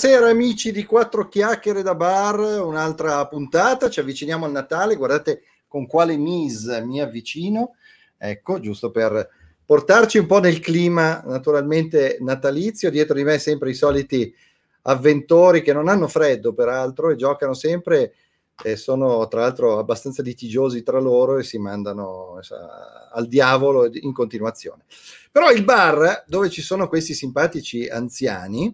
Buonasera amici di Quattro Chiacchiere da Bar, un'altra puntata, ci avviciniamo al Natale, guardate con quale mise mi avvicino, ecco, giusto per portarci un po' nel clima naturalmente natalizio, dietro di me sempre i soliti avventori che non hanno freddo peraltro e giocano sempre e sono tra l'altro abbastanza litigiosi tra loro e si mandano sa, al diavolo in continuazione. Però il bar dove ci sono questi simpatici anziani,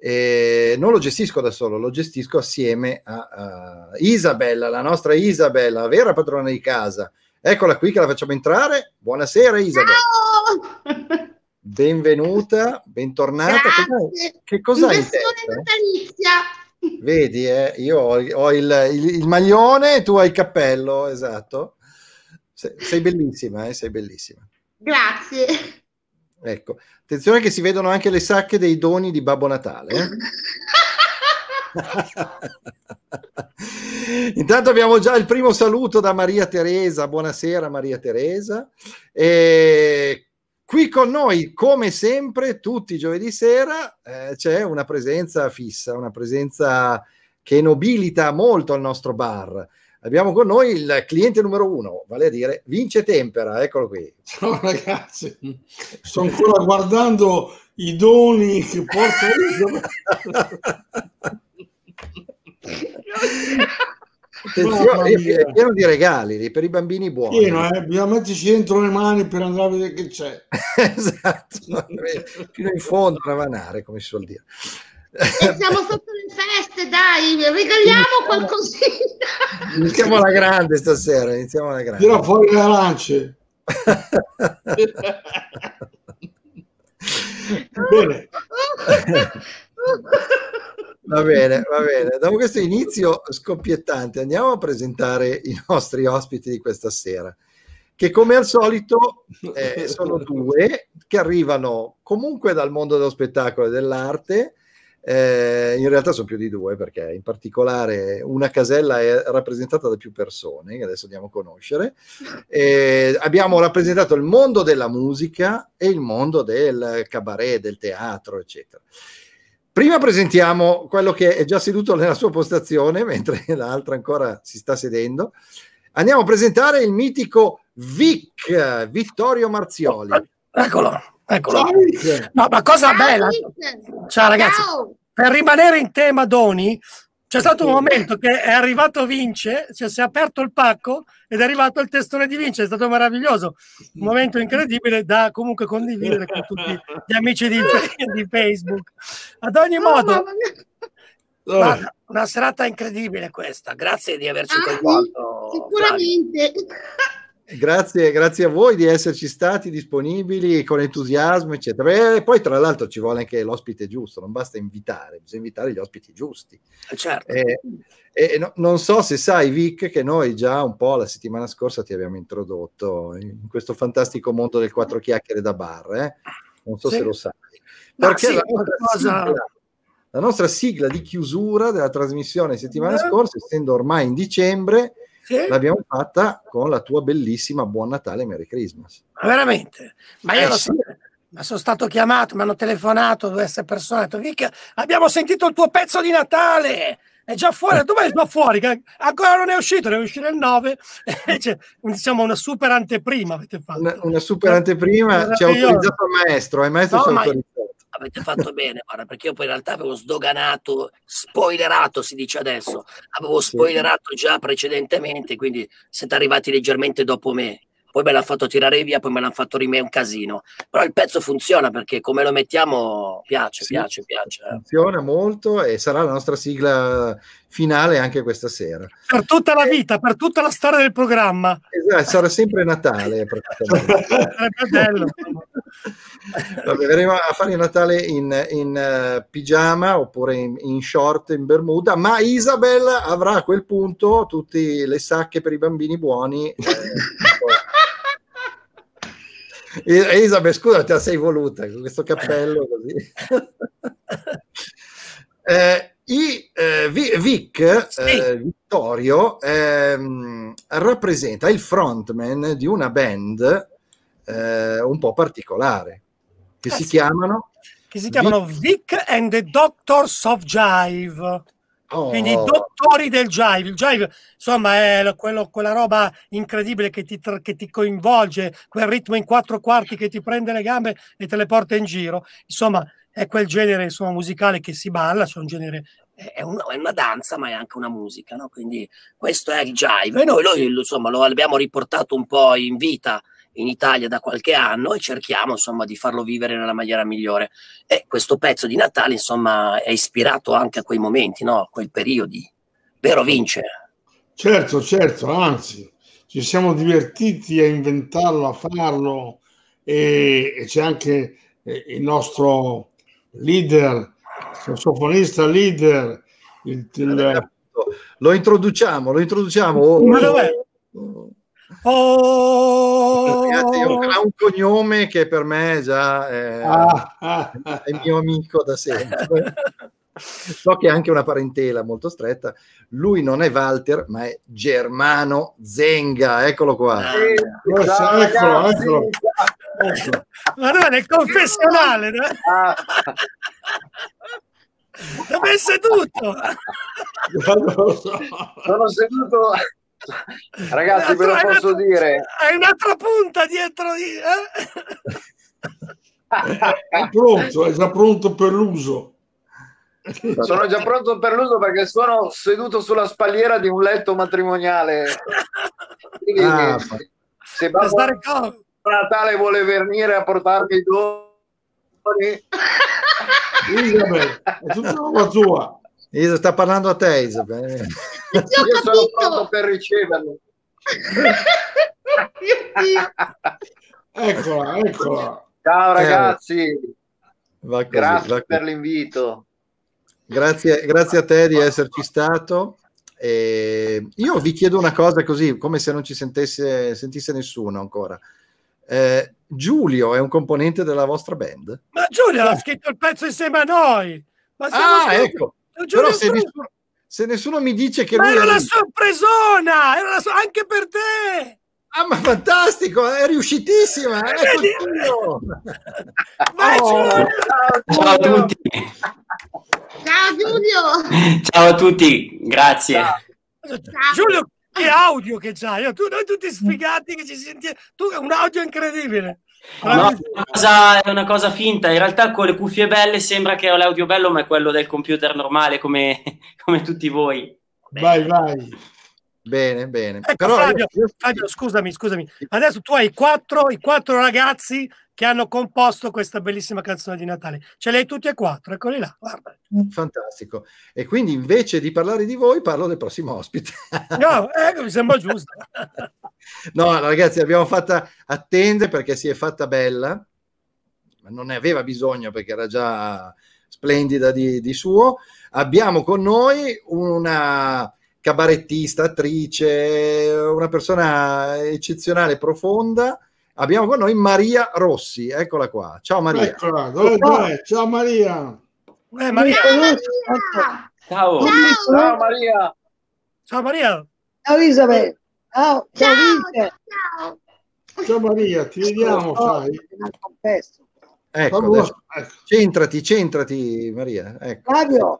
eh, non lo gestisco da solo, lo gestisco assieme a, a Isabella, la nostra Isabella, la vera padrona di casa. Eccola qui che la facciamo entrare. Buonasera Isabella. Ciao! Benvenuta, bentornata. Grazie. Che cos'hai natalizia. Vedi, eh, io ho, ho il, il, il, maglione e tu hai il cappello, esatto. Sei, sei bellissima, eh, sei bellissima. Grazie. Ecco, attenzione che si vedono anche le sacche dei doni di Babbo Natale. Eh? Intanto abbiamo già il primo saluto da Maria Teresa. Buonasera Maria Teresa. E qui con noi, come sempre, tutti i giovedì sera eh, c'è una presenza fissa, una presenza che nobilita molto il nostro bar. Abbiamo con noi il cliente numero uno, vale a dire Vince Tempera, eccolo qui. Ciao ragazzi, sto ancora guardando i doni che porto Attenzione, è pieno di regali per i bambini buoni. Pieno, eh? bisogna metterci dentro le mani per andare a vedere che c'è. esatto, fino in fondo a ravanare, come si suol dire. E siamo sotto le feste, dai, regaliamo qualcosina. Iniziamo alla grande stasera, iniziamo alla grande. Tira fuori le arance. Bene. Va bene, va bene. Dopo questo inizio scoppiettante, andiamo a presentare i nostri ospiti di questa sera, che come al solito eh, sono due che arrivano comunque dal mondo dello spettacolo e dell'arte. Eh, in realtà sono più di due perché in particolare una casella è rappresentata da più persone che adesso andiamo a conoscere. Eh, abbiamo rappresentato il mondo della musica e il mondo del cabaret, del teatro, eccetera. Prima presentiamo quello che è già seduto nella sua postazione, mentre l'altra ancora si sta sedendo. Andiamo a presentare il mitico Vic, Vittorio Marzioli. Eccolo, eccolo. No, ma cosa bella. Ciao ragazzi. Ciao. Per rimanere in tema Doni, c'è stato un momento che è arrivato Vince, cioè si è aperto il pacco ed è arrivato il testone di Vince, è stato meraviglioso, un momento incredibile da comunque condividere con tutti gli amici di, di Facebook. Ad ogni modo, guarda, una serata incredibile questa, grazie di averci ah, coinvolto. Sicuramente. Grazie, grazie a voi di esserci stati disponibili con entusiasmo, eccetera. E poi, tra l'altro, ci vuole anche l'ospite giusto, non basta invitare, bisogna invitare gli ospiti giusti. Eh, certo. E, e no, non so se sai, Vic, che noi già un po' la settimana scorsa ti abbiamo introdotto in questo fantastico mondo del quattro chiacchiere da bar. Eh? Non so sì. se lo sai. Perché sì, la, nostra cosa... sigla, la nostra sigla di chiusura della trasmissione settimana eh. scorsa, essendo ormai in dicembre, sì. l'abbiamo fatta con la tua bellissima Buon Natale Merry Christmas. Ma veramente? Ma io eh, lo so. Ma sono stato chiamato, mi hanno telefonato due persone, hanno detto Vic, abbiamo sentito il tuo pezzo di Natale, è già fuori, dov'è già fuori? Ancora non è uscito, deve uscire il 9, cioè, diciamo una super anteprima avete fatto. Una, una super anteprima, ci ha autorizzato il maestro, il maestro no, ci ha autorizzato avete fatto bene, guarda, perché io poi in realtà avevo sdoganato, spoilerato si dice adesso, avevo spoilerato già precedentemente, quindi siete arrivati leggermente dopo me poi me l'hanno fatto tirare via, poi me l'hanno fatto rimere un casino. Però il pezzo funziona perché come lo mettiamo piace, sì, piace, piace. Eh. Funziona molto e sarà la nostra sigla finale anche questa sera. Per tutta la vita, per tutta la storia del programma. Esatto, sarà sempre Natale. bello. Vabbè, verremo a fare il Natale in, in uh, pigiama oppure in, in, short, in bermuda, ma Isabel avrà a quel punto tutte le sacche per i bambini buoni. Eh, Isabel, scusa, te la sei voluta con questo cappello così. eh, i, eh, Vic, sì. eh, Vittorio, ehm, rappresenta il frontman di una band eh, un po' particolare che ah, si sì. chiamano che si chiamano Vic and the Doctors of Jive. Oh. Quindi i dottori del jive. Il jive, insomma, è quello, quella roba incredibile che ti, che ti, coinvolge, quel ritmo in quattro quarti che ti prende le gambe e te le porta in giro. Insomma, è quel genere insomma, musicale che si balla, c'è un genere è una, è una, danza, ma è anche una musica, no? Quindi questo è il jive. E noi, noi insomma, lo abbiamo riportato un po' in vita in Italia da qualche anno e cerchiamo insomma di farlo vivere nella maniera migliore. E questo pezzo di Natale insomma è ispirato anche a quei momenti, no? a quei periodi. Vero Vince? Certo, certo, anzi, ci siamo divertiti a inventarlo, a farlo e, e c'è anche eh, il nostro leader, sassofonista leader. Il, il... Lo introduciamo, lo introduciamo. Ma dov'è? Oh! Ragazzi, ha un cognome che per me già è, ah, ah, ah, è mio amico da sempre. so che ha anche una parentela molto stretta. Lui non è Walter, ma è Germano Zenga. Eccolo qua. Sì, ciao, eccolo, eccolo. Ma no, nel confessionale. No? Ah. Dove è seduto? Sono seduto Ragazzi, ve lo posso dire. Hai un'altra punta dietro di... Eh? è pronto, è già pronto per l'uso. Sono già pronto per l'uso perché sono seduto sulla spalliera di un letto matrimoniale. Quindi, ah, se Babbo Natale vuole venire a portarmi i doni, Isabel, è tutta roba tua. Isa sta parlando a te, Isabel. Io sono pronto per riceverlo. eccola, eccola. Ciao ragazzi. Così, grazie per l'invito. Grazie, grazie a te di esserci stato. E io vi chiedo una cosa così, come se non ci sentisse, sentisse nessuno ancora. Eh, Giulio è un componente della vostra band? Ma Giulio ha scritto il pezzo insieme a noi. Ma ah, ecco. Però se nessuno, se nessuno mi dice che ma lui era una sorpresona, era so- anche per te. Ah, ma fantastico, è riuscitissima. Ecco oh. Ciao a tutti. Ciao Giulio. Ciao a tutti, grazie. Ciao. Giulio, che audio che c'hai? Tu, noi tutti sfigati che ci sentiamo. Tu un audio incredibile. No, è una, cosa, è una, cosa, finta. In realtà con le cuffie belle sembra che ho l'audio bello, ma è quello del computer normale come, come tutti voi. Vai, vai. Bene, bene. Ecco, Però Fabio, io... Fabio, scusami, scusami. Adesso tu hai quattro, i quattro ragazzi che hanno composto questa bellissima canzone di Natale. Ce li hai tutti e quattro, eccoli là. Guarda. Fantastico. E quindi invece di parlare di voi, parlo del prossimo ospite. no, ecco, mi sembra giusto. no, ragazzi, l'abbiamo fatta attendere perché si è fatta bella, ma non ne aveva bisogno perché era già splendida di, di suo. Abbiamo con noi una cabarettista, attrice, una persona eccezionale, profonda. Abbiamo con noi Maria Rossi, eccola qua. Ciao Maria. Eccola, dove, dove? Ciao Maria. Eh, Maria. Ciao. Ciao. Ciao Maria. Ciao Maria. Ciao Isabel. Ciao, ciao, ciao. ciao Maria, ti vediamo, sai. Ecco, adesso, ecco, centrati, centrati Maria. Ecco. Fabio.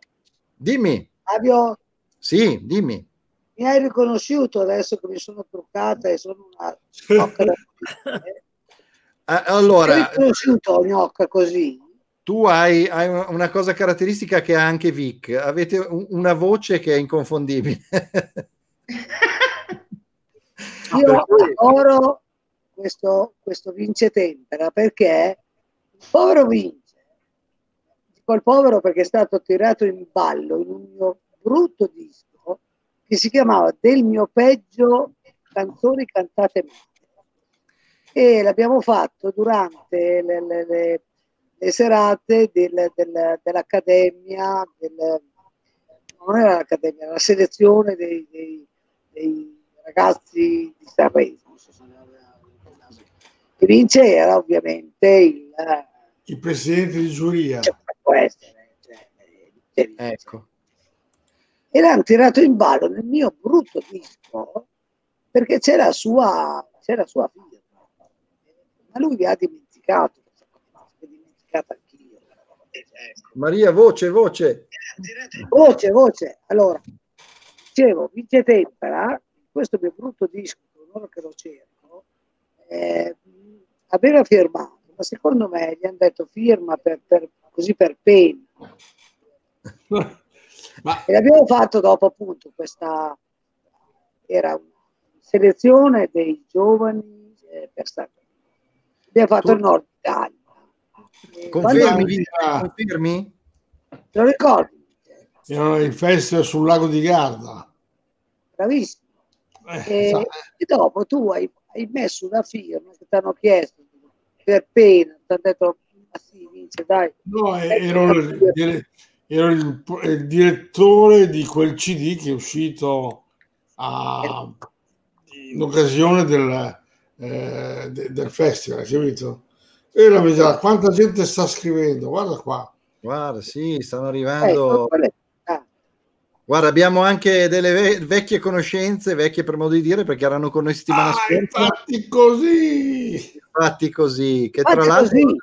Dimmi. Fabio. Sì, dimmi. Mi hai riconosciuto adesso che mi sono truccata e sono una gnocca da... allora, hai riconosciuto gnocca così? Tu hai, hai, una cosa caratteristica che ha anche Vic, avete un, una voce che è inconfondibile. Io adoro questo, questo Vince Tempera perché il povero Vince, dico il povero perché è stato tirato in ballo in un mio brutto disco che si chiamava Del mio peggio canzoni cantate male e l'abbiamo fatto durante le, le, le, le serate del, del, dell'Accademia, del, non era l'Accademia, la selezione dei, dei, dei ragazzi di Sanremo. E vince era ovviamente il, il presidente di giuria. Cioè, può essere, cioè, ecco e l'hanno tirato in ballo nel mio brutto disco perché c'era la sua, c'era sua firma. Ma lui mi ha dimenticato, mi ha dimenticato anch'io. Maria, voce, voce. Voce, voce. Allora, dicevo, Vince Tempera, questo mio brutto disco, ora che lo cerco, eh, aveva firmato, ma secondo me gli hanno detto firma per, per, così per pena. ma... E l'abbiamo fatto dopo appunto questa, era una selezione dei giovani eh, per stare. Abbiamo fatto il nord Italia. Confermi, confermi? Te lo ricordi? Era il festival sul lago di Garda. Bravissimo. Eh, e, e, dopo tu hai, hai, messo una firma che ti hanno chiesto per pena, ti hanno detto ma sì, Vince, dai. No, ero il, ero il, il, direttore di quel CD che è uscito a, in occasione del, eh, del festival, capito? E la verità, quanta gente sta scrivendo, guarda qua. Guarda, sì, stanno arrivando. Eh, Guarda, abbiamo anche delle ve- vecchie conoscenze, vecchie per modo di dire, perché erano con noi settimana ah, scorsa. Infatti così. Fatti così, che tra l'altro... Così.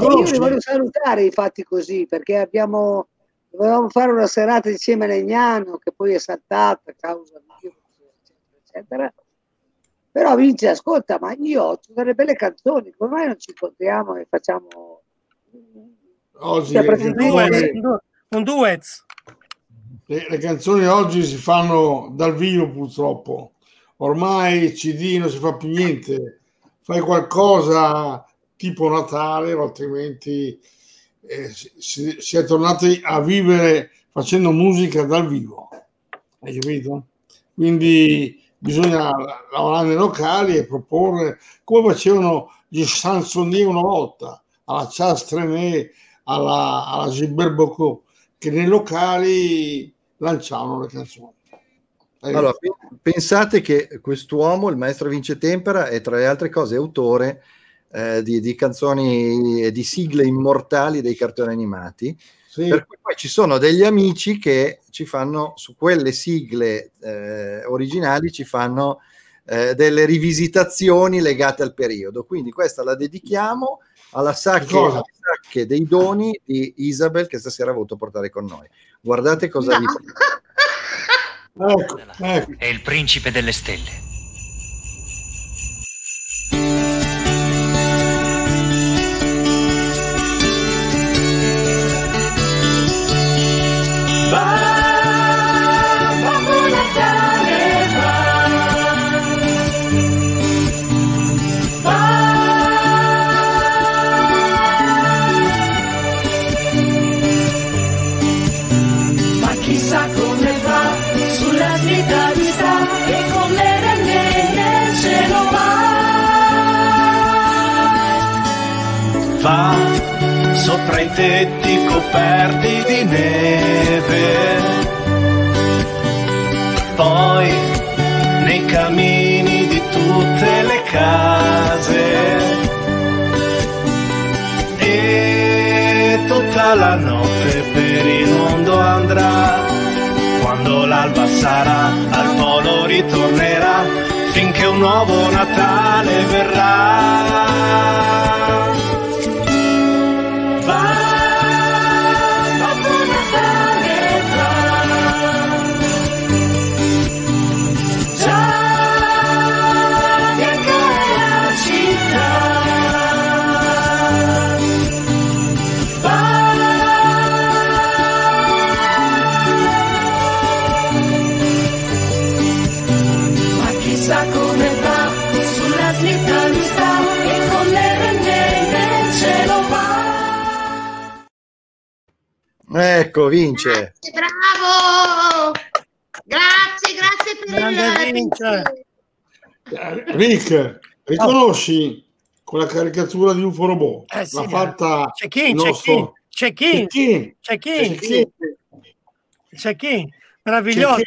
Io li voglio salutare i fatti così, perché abbiamo... Dovevamo fare una serata insieme a Legnano, che poi è saltata a causa di virus, eccetera, eccetera. Però Vince, ascolta, ma io ho delle belle canzoni, come mai non ci incontriamo e facciamo... Oggi, cioè, un duet. Un duet le, le, canzoni oggi si fanno dal vivo purtroppo. Ormai CD non si fa più niente. Fai qualcosa tipo Natale, altrimenti eh, si, si, è tornati a vivere facendo musica dal vivo. Hai capito? Quindi bisogna lavorare nei locali e proporre come facevano gli Sansoni una volta alla Charles Trenet, alla, alla Gilbert Bocco, che nei locali lanciavano le canzoni. Allora, pensate che quest'uomo, il maestro Vince Tempera, è tra le altre cose autore eh, di, di, canzoni e di sigle immortali dei cartoni animati. Sì. Per cui poi ci sono degli amici che ci fanno su quelle sigle eh, originali, ci fanno eh, delle rivisitazioni legate al periodo. Quindi questa la dedichiamo alla sacche, sacche dei doni di Isabel che stasera ha voluto portare con noi. Guardate cosa no. vi ecco, ecco. È il principe delle stelle. Sopra i tetti coperti di neve. Poi nei camini di tutte le case. E tutta la notte per il mondo andrà. Quando l'alba sarà, al polo ritornerà, finché un nuovo Natale verrà. Ecco, vince. Grazie, bravo! Grazie, grazie per Grande il vince. Rick, riconosci quella caricatura di UFO Robot? Eh, sì, L'ha fatta c'è chi, nostro... c'è chi, c'è chi, c'è chi, c'è chi, meravigliosa.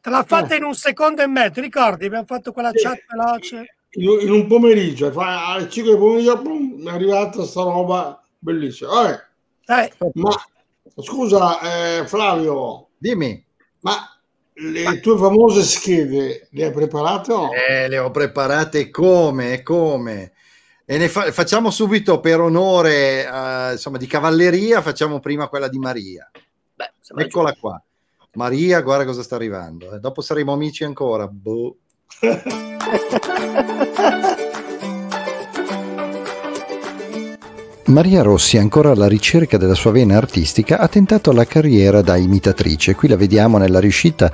Te l'ha fatta eh. in un secondo e mezzo, ricordi? Abbiamo fatto quella chat veloce. In, un pomeriggio, alle 5 del pomeriggio, boom, è arrivata sta roba bellissima. Eh. Ma Scusa, eh, Flavio. Dimmi. Ma le ma... tue famose schede le hai preparate? O? Eh, le ho preparate come? come? E ne fa- facciamo subito per onore uh, insomma, di cavalleria, facciamo prima quella di Maria. Beh, Eccola qua. Maria, guarda cosa sta arrivando. Eh. Dopo saremo amici ancora. Boh. Maria Rossi, ancora alla ricerca della sua vena artistica, ha tentato la carriera da imitatrice. Qui la vediamo nella riuscita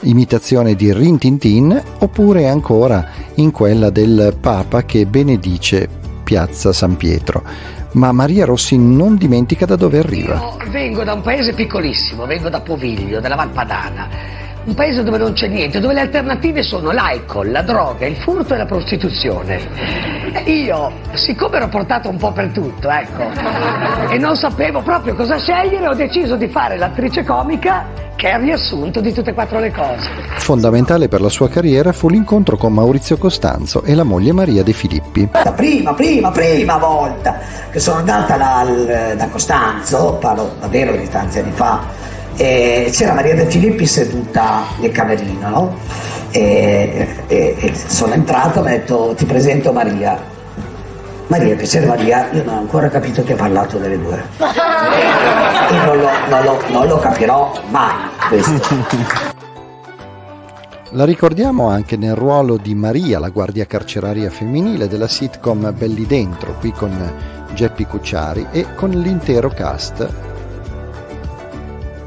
imitazione di Rin Tin Tin oppure ancora in quella del Papa che benedice Piazza San Pietro. Ma Maria Rossi non dimentica da dove arriva. Io vengo da un paese piccolissimo, vengo da Poviglio, della Valpadana un paese dove non c'è niente, dove le alternative sono l'alcol, la droga, il furto e la prostituzione. Io, siccome ero portato un po' per tutto, ecco, e non sapevo proprio cosa scegliere, ho deciso di fare l'attrice comica che è il riassunto di tutte e quattro le cose. Fondamentale per la sua carriera fu l'incontro con Maurizio Costanzo e la moglie Maria De Filippi. La prima, prima, prima volta che sono andata da, da Costanzo, parlo davvero di tanti anni fa, e c'era Maria De Filippi seduta nel camerino, no? E, e, e sono entrato e mi ha detto ti presento Maria. Maria, piacere Maria, io non ho ancora capito che ha parlato delle due. e non lo, non lo, non lo capirò mai questo. La ricordiamo anche nel ruolo di Maria, la guardia carceraria femminile della sitcom Belli Dentro, qui con Geppi Cucciari e con l'intero cast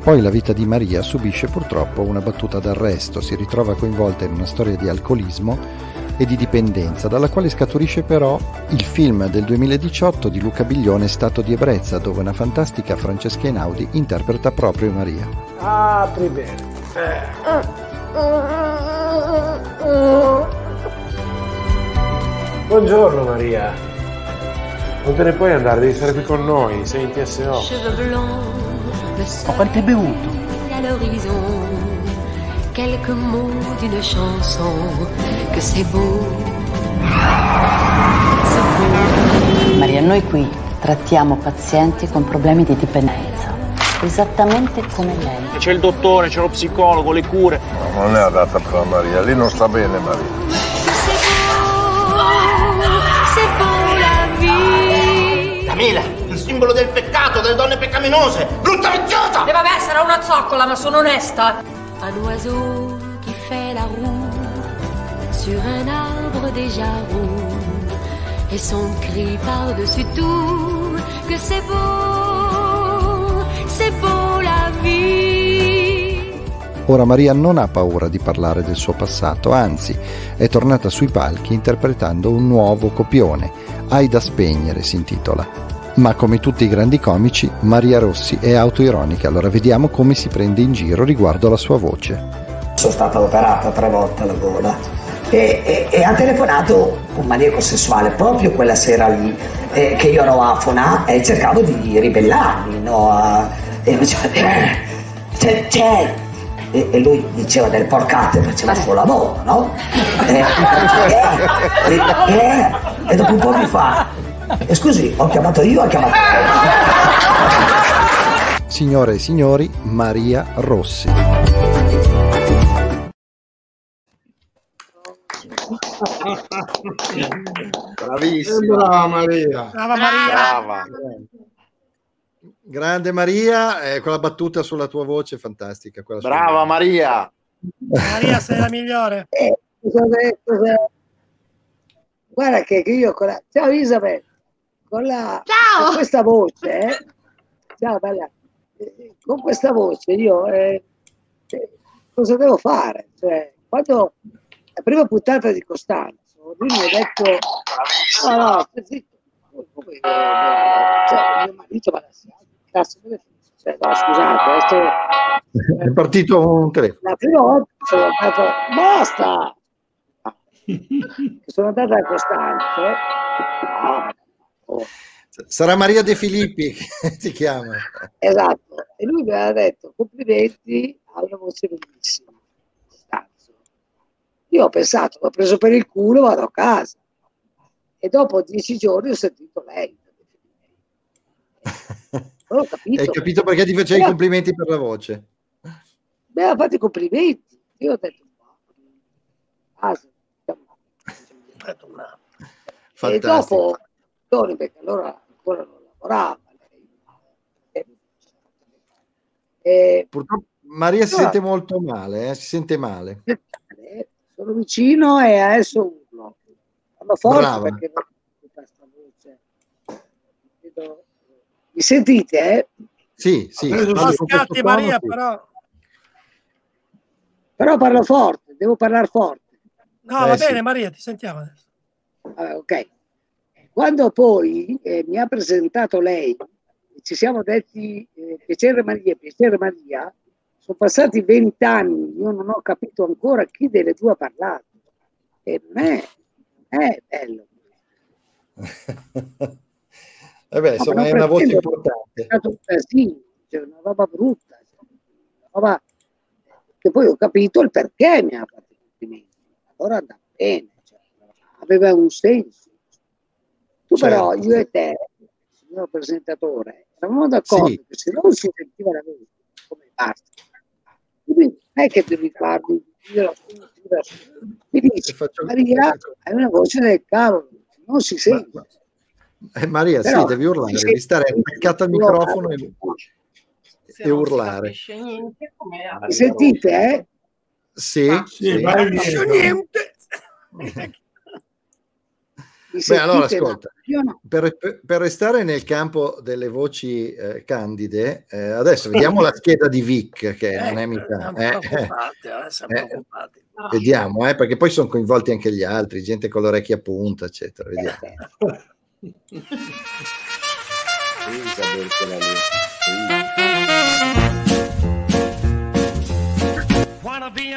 poi la vita di Maria subisce purtroppo una battuta d'arresto, si ritrova coinvolta in una storia di alcolismo e di dipendenza, dalla quale scaturisce però il film del 2018 di Luca Biglione Stato di ebbrezza, dove una fantastica Francesca Einaudi interpreta proprio Maria. Apri bene. Buongiorno Maria. Non te ne puoi andare, devi stare qui con noi, sei in TSO. Ho quanto hai bevuto? Quelques mots d'une chanson que c'est beau. Maria, noi qui trattiamo pazienti con problemi di dipendenza, esattamente come lei. C'è il dottore, c'è lo psicologo, le cure. No, non è adatta per Maria, lì non sta bene Maria. Camilla, simbolo del peccato, delle donne peccaminose, brutta vecchiata! E vabbè, sarà una zoccola, ma sono onesta. Un oiseau qui fait la roue sur un arbre déjà roux et son cri par-dessus tout que c'est beau, c'est beau la vie. Ora Maria non ha paura di parlare del suo passato, anzi è tornata sui palchi interpretando un nuovo copione, Hai da spegnere si intitola ma come tutti i grandi comici, Maria Rossi è autoironica, allora vediamo come si prende in giro riguardo alla sua voce. Sono stata operata tre volte alla gola e, e, e ha telefonato un maniaco sessuale proprio quella sera lì, eh, che io ero afona e cercavo di ribellarmi, no? A, e diceva, eh, c'è, c'è. E, e, lui diceva delle porcate, faceva il suo lavoro, no? E, e dopo un po' mi fa, e scusi, ho chiamato io, ho chiamato lei. Signore e signori, Maria Rossi. Bravissima. Brava Maria. Brava Maria. Brava. Grande Maria, eh, quella battuta sulla tua voce è fantastica. Brava Maria. Maria, sei la migliore. Eh, Guarda che, che io con la... Ciao Isabel con, la, Ciao! con questa voce, eh, ciao bella, eh, con questa voce io eh, eh, cosa devo fare? Cioè, quando la prima puntata di Costanzo, lui mi ha detto, no, no, zitto, come, cioè, mio marito va da cioè, no, scusate, adesso, è partito un telefono. La prima volta sono andato, basta! sono andato a Costanzo, no, Sarà Maria De Filippi che ti chiama. Esatto, e lui mi aveva detto complimenti, una voce bellissima. Io ho pensato, l'ho preso per il culo, vado a casa. E dopo dieci giorni ho sentito lei. Non ho capito. Hai capito perché ti facevi i complimenti per la voce? Mi ha fatto i complimenti. Io ho detto, ah, E dopo, perché allora ancora non lavorava. E, Purtroppo Maria si sente molto male, eh? si sente male. Sono vicino e adesso urlo. Parlo forte Brava. perché questa voce. Mi sentite? Eh? Sì, sì. Non scatti Maria, sì. però. Però parlo forte, devo parlare forte. No, eh, va bene Maria, ti sentiamo adesso. Ah, ok. Quando poi eh, mi ha presentato lei, ci siamo detti eh, piacere Maria, piacere Maria, sono passati vent'anni, io non ho capito ancora chi delle due ha parlato. E non è, bello. eh beh, insomma, è una voce importante. È stato un casino, cioè una roba brutta, una roba che poi ho capito il perché mi ha fatto i complimenti. Allora andava bene, cioè, aveva un senso. Tu certo. però, io e te, signor presentatore, eravamo d'accordo sì. che se non si sentiva la voce, come basta, quindi non è che devi farmi dire mi dici Maria hai una voce del cavolo non si sente eh, Maria Però, sì devi urlare devi stare attaccato al microfono e, e urlare mi sentite eh? sì, ah, sì, sì. non niente Beh, allora ascolta, no. per, per, restare nel campo delle voci eh, candide, eh, adesso vediamo la scheda di Vic, che eh, non è mica. Eh, eh, eh, vediamo, perché poi sono coinvolti anche gli altri, gente con le orecchie a punta, eccetera. Vediamo.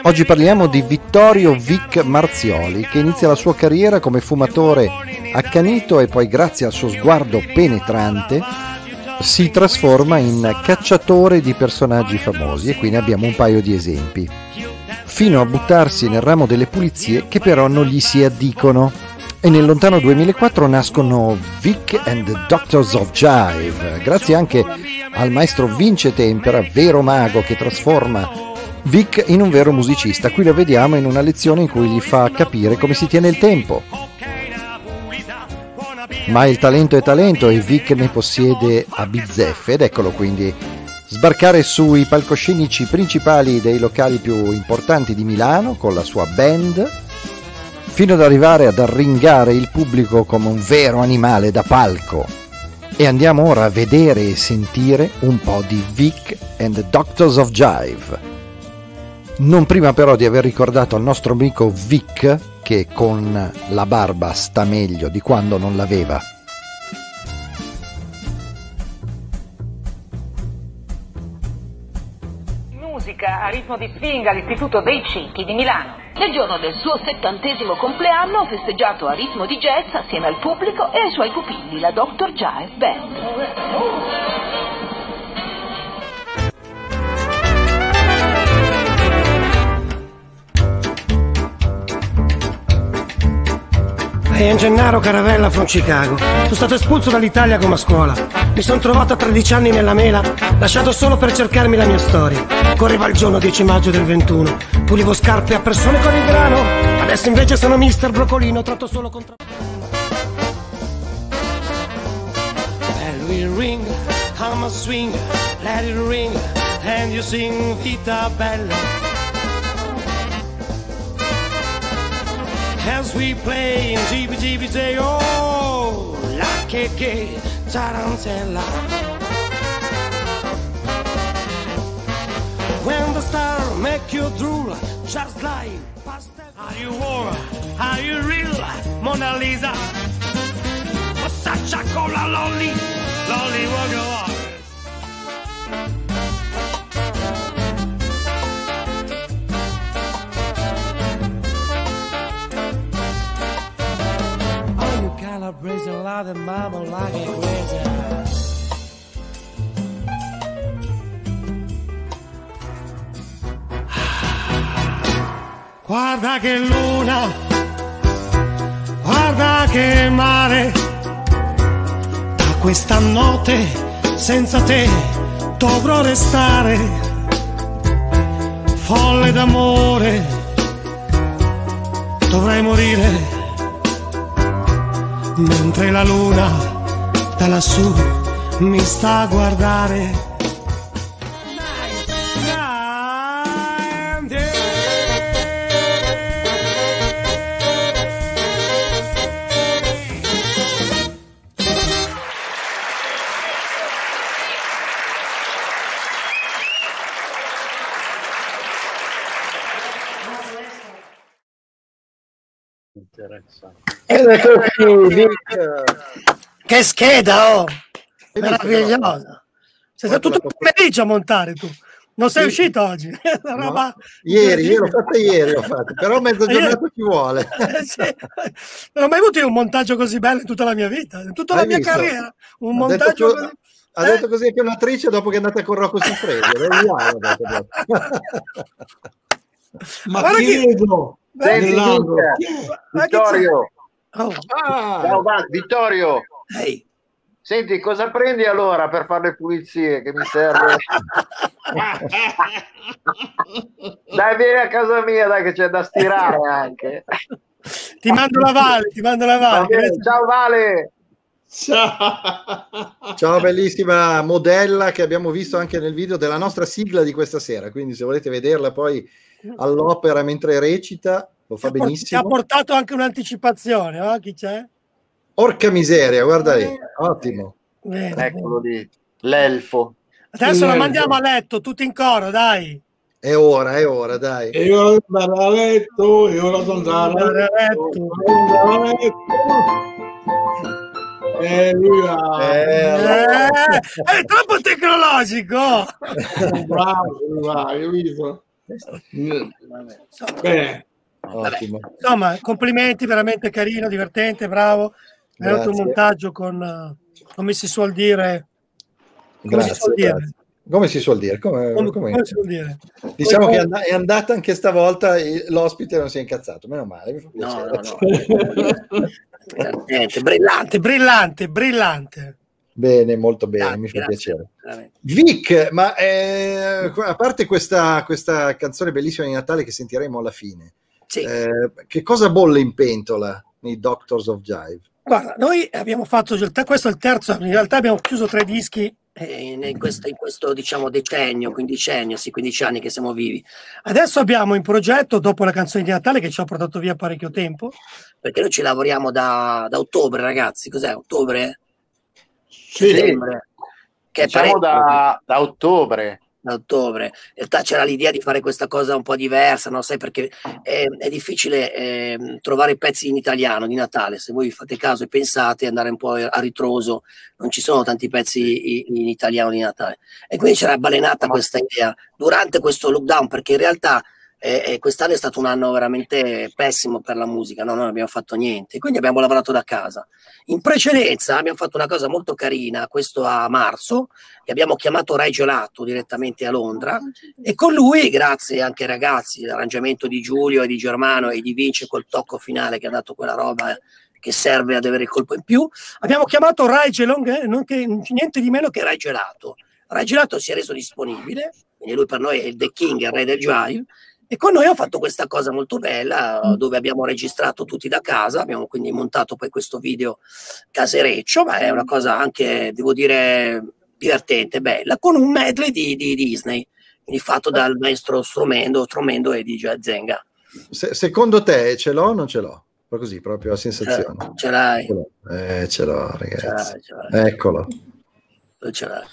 Oggi parliamo di Vittorio Vic Marzioli, che inizia la sua carriera come fumatore accanito e poi grazie al suo sguardo penetrante si trasforma in cacciatore di personaggi famosi e qui ne abbiamo un paio di esempi. Fino a buttarsi nel ramo delle pulizie che però non gli si addicono. E nel lontano 2004 nascono Vic and the Doctors of Jive, grazie anche al maestro Vince Tempera, vero mago che trasforma Vic in un vero musicista. Qui lo vediamo in una lezione in cui gli fa capire come si tiene il tempo. Ma il talento è talento e Vic ne possiede a bizzeffe ed eccolo quindi sbarcare sui palcoscenici principali dei locali più importanti di Milano con la sua band fino ad arrivare ad arringare il pubblico come un vero animale da palco. E andiamo ora a vedere e sentire un po' di Vic and the Doctors of Jive. Non prima però di aver ricordato al nostro amico Vic che con la barba sta meglio di quando non l'aveva. Musica a ritmo di swing all'Istituto dei Cinti di Milano. Nel giorno del suo settantesimo compleanno ha festeggiato a ritmo di jazz assieme al pubblico e ai suoi pupilli, la Dr. Jive Band. Ian Gennaro Caravella from Chicago. Sono stato espulso dall'Italia come a scuola. Mi sono trovato a 13 anni nella mela, lasciato solo per cercarmi la mia storia. Correva il giorno 10 maggio del 21. Pulivo scarpe a persone con il grano. Adesso invece sono Mister Brocolino, tratto solo contro. Bell ring, I'm a swing, let it ring, and you sing vita bella. As we play in say, oh, la che che, tarantella. When the star make you drool, just like pastel. Are you war? Are you real? Mona Lisa? Such oh, con la lolly, lolly will go on. Brazil la de mama like a crazy. Guarda che luna, guarda che mare, da questa notte senza te dovrò restare, folle d'amore, dovrei morire mentre la luna da lassù mi sta a guardare. Vic. Che scheda, oh! Meravigliosa. Sei stato tutto il pomeriggio a montare tu. Non sei Sì. uscito oggi? No, roba Ieri, io l'ho fatta ieri, ho fatto, però mezza giornata ci vuole. Eh, sì. Non ho mai avuto io un montaggio così bello in tutta la mia vita, in tutta la Hai mia visto? carriera. Un Ha detto montaggio co- così. Ha detto così anche un'attrice dopo che è andata con Rocco detto dopo. Ma Guarda chi che- che Vittorio, Oh, ciao, va- Vittorio, ehi. senti, cosa prendi allora per fare le pulizie che mi serve? dai, vieni a casa mia, dai, che c'è da stirare anche. Ti mando la Vale, ti mando la Va Vale. bene, ciao Vale. Ciao. Ciao, bellissima modella che abbiamo visto anche nel video della nostra sigla di questa sera. Quindi, se volete vederla poi all'opera mentre recita, lo fa Ti ha benissimo. portato anche un'anticipazione, oh? chi c'è? Porca miseria, guarda lì, Eh. ottimo. Bene. Eccolo lì, l'elfo. Adesso la Sì. mandiamo a letto, tutti in coro, dai. È ora, è ora, dai. E ora di andare a letto, e ora di andare a letto, letto. e ora di andare a letto. E lui ha... Eh, Eh, è troppo tecnologico. Bravo, bravo, hai visto? Bene, ottimo. Insomma, complimenti, veramente carino, divertente, bravo. È venuto un montaggio con, eh, come si suol dire, come si Grazie, suol dire, grazie. Come si suol dire? Come- come, come- si suol dire. Diciamo Poi- che è and- è andata anche stavolta, l'ospite non si è incazzato, meno male, mi fa No, no, no. Brillante, brillante, brillante. Bene, molto bene, Grazie, mi fa grazie, piacere. veramente. Vic, ma eh, a parte questa, questa canzone bellissima di Natale che sentiremo alla fine, Sì. eh, che cosa bolle in pentola nei Doctors of Jive? Guarda, noi abbiamo fatto, questo è il terzo, in realtà abbiamo chiuso tre dischi eh, in, questo, in questo, diciamo decennio, quindicennio, sì, 15 anni che siamo vivi. Adesso abbiamo in progetto, dopo la canzone di Natale che ci ha portato via parecchio tempo, perché noi ci lavoriamo da, da ottobre, ragazzi, cos'è? Ottobre? sì, Settembre? Che è Diciamo parecchio. da, da ottobre. Da ottobre. In realtà c'era l'idea di fare questa cosa un po' diversa, no? Sai, perché è, è difficile ehm, trovare pezzi in italiano di Natale. Se voi fate caso e pensate, andare un po' a ritroso, non ci sono tanti pezzi in, in italiano di Natale. E quindi c'era balenata questa idea durante questo lockdown, perché in realtà eh, eh, quest'anno è stato un anno veramente pessimo per la musica, no? non abbiamo fatto niente, quindi abbiamo lavorato da casa. In precedenza abbiamo fatto una cosa molto carina, questo a marzo, e abbiamo chiamato Rai Gelato direttamente a Londra e con lui, grazie anche ai ragazzi, l'arrangiamento di Giulio e di Germano e di Vince col tocco finale che ha dato quella roba che serve ad avere il colpo in più, abbiamo chiamato Rai Gelong, eh, non che- niente di meno che Rai Gelato. Rai Gelato si è reso disponibile, quindi lui per noi è il The King, il re del jive, e con noi ho fatto questa cosa molto bella dove abbiamo registrato tutti da casa, abbiamo quindi montato poi questo video casereccio, ma è una cosa anche, devo dire, divertente, bella, con un medley di, di Disney, quindi fatto dal maestro Stromendo, Stromendo e DJ Zenga. Se- secondo te ce l'ho o non ce l'ho? Così, proprio a sensazione. Ce, ce l'hai, Ce l'ho. Eh, ce l'ho, ce ragazzi. l'hai, ce l'hai, Eccolo. ce l'hai.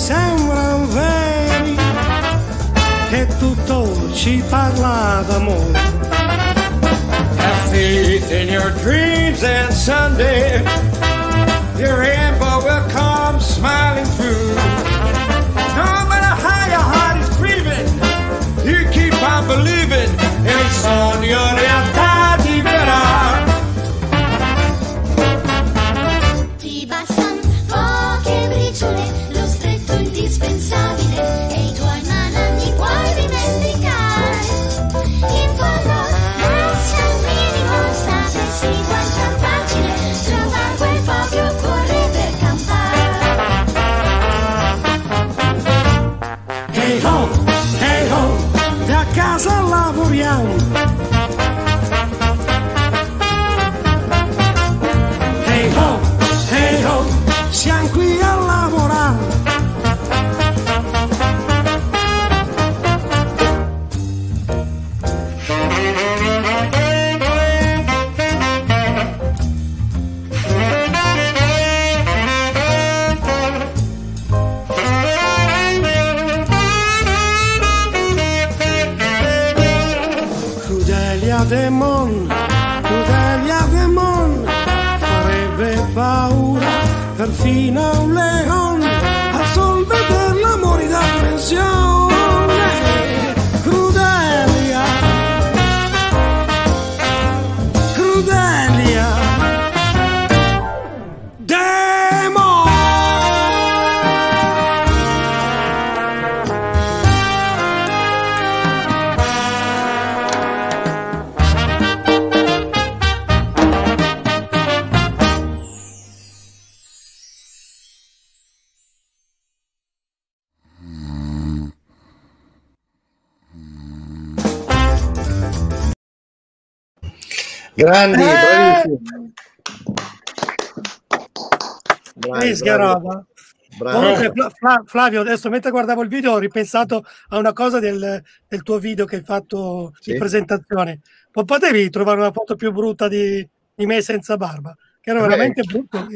Sembran veri che tutto ci parla d'amore. Have faith in your dreams and someday your rainbow will come smiling through. No matter how your heart is grieving, you keep on believing in il sogno realtà Grandi, Eh! bravissimi. Bravi, Fresca roba. Comunque, Fla- Fla- Flavio, adesso mentre guardavo il video ho ripensato a una cosa del, del tuo video che hai fatto Sì. di presentazione. Non potevi trovare una foto più brutta di, di me senza barba? Che era Eh. veramente brutto.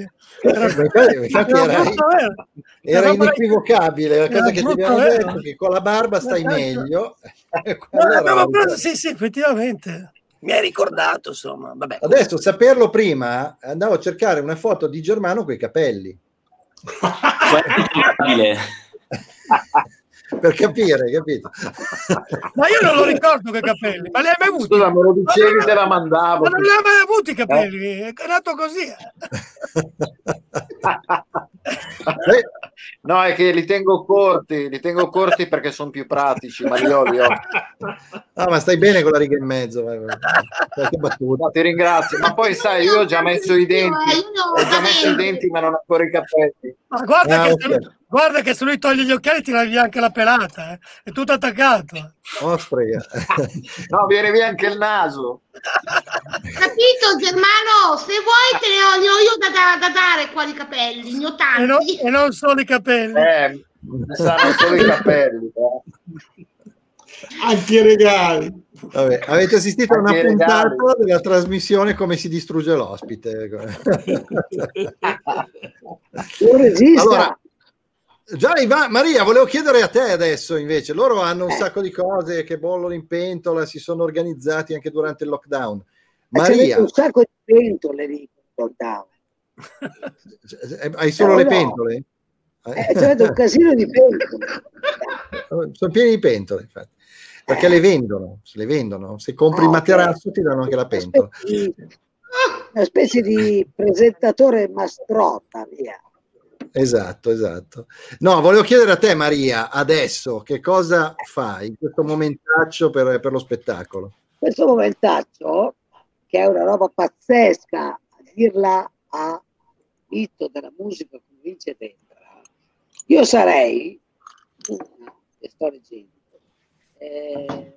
Era, era era- inequivocabile, la cosa che ti abbiamo detto che con la barba stai Esatto. meglio. No, la preso- sì, sì, effettivamente. Mi hai ricordato, insomma. Vabbè, Adesso saperlo prima, andavo a cercare una foto di Germano con i capelli. per capire, capito? Ma io non lo ricordo quei capelli, ma li hai mai avuti? Scusa, me lo dicevi, Ma te la mandavo. Ma non li hai mai avuti i capelli? È nato così. Eh, No, è che li tengo corti, li tengo corti perché sono più pratici, ma li ho, li ho. Ah, ma stai bene con la riga in mezzo. vai, vai. Qualche battuta. No, ti ringrazio, ma poi sai, io ho già messo i denti, ho già messo i denti, ma non ho ancora i capelli. Ma guarda, Ah, che ok. se lui, guarda che se lui toglie gli occhiali ti via anche la pelata, eh. è tutto attaccato. Oh. No, viene via anche il naso. Capito Germano? Se vuoi te ne ho, ne ho io da, da- da dare qua di capelli, ne ho tanti. E non, e non solo i capelli. Eh, saranno solo i capelli. eh. Anche i regali. Vabbè, avete assistito a una regali. puntata della trasmissione come si distrugge l'ospite. Allora, già Iva- Maria, volevo chiedere a te adesso invece, loro hanno un sacco di cose che bollono in pentola, si sono organizzati anche durante il lockdown. C'è Maria, un sacco di pentole lì lockdown. eh, hai solo Eh, le no. pentole? Eh, c'è un casino di pentole. Sono pieni di pentole, infatti. Perché le vendono, se le vendono. Se compri il materasso ti danno anche la pentola. Una specie di presentatore mastrotta, via. Esatto, esatto. No, volevo chiedere a te, Maria, adesso che cosa fai in questo momentaccio per, per lo spettacolo? Questo momentaccio, che è una roba pazzesca, a dirla a mito della musica come Vince Dendra, io sarei una che sto leggendo eh,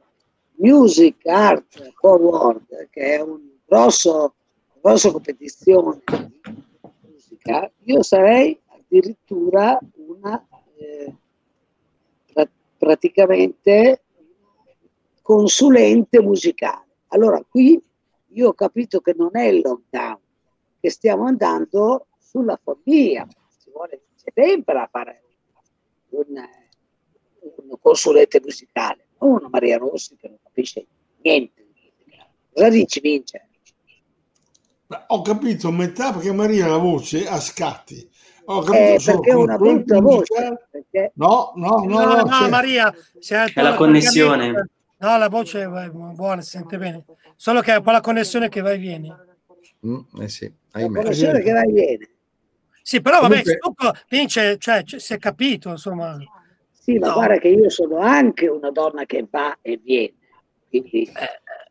Music Art Forward, che è un grosso, grossa competizione di musica, io sarei addirittura una eh, pra- praticamente consulente musicale. Allora qui io ho capito che non è il lockdown, che stiamo andando sulla follia, ci vuole sempre a fare un, un consulente musicale, non una Maria Rossi che non capisce niente di. Cosa dici Vince? Ma Ho capito metà perché Maria la voce a scatti. Ho capito Eh, solo perché una brutta voce. Perché No, no, no, No, no, no, cioè- Maria, È la il connessione. No, la voce è buona, si sente bene. Solo che è un po' la connessione che va e viene. Mm, eh sì, la ahimè. connessione che va e viene. Sì, però vabbè, Comunque- vince, cioè, si è capito, insomma. Sì, ma No. guarda che io sono anche una donna che va e viene. Quindi,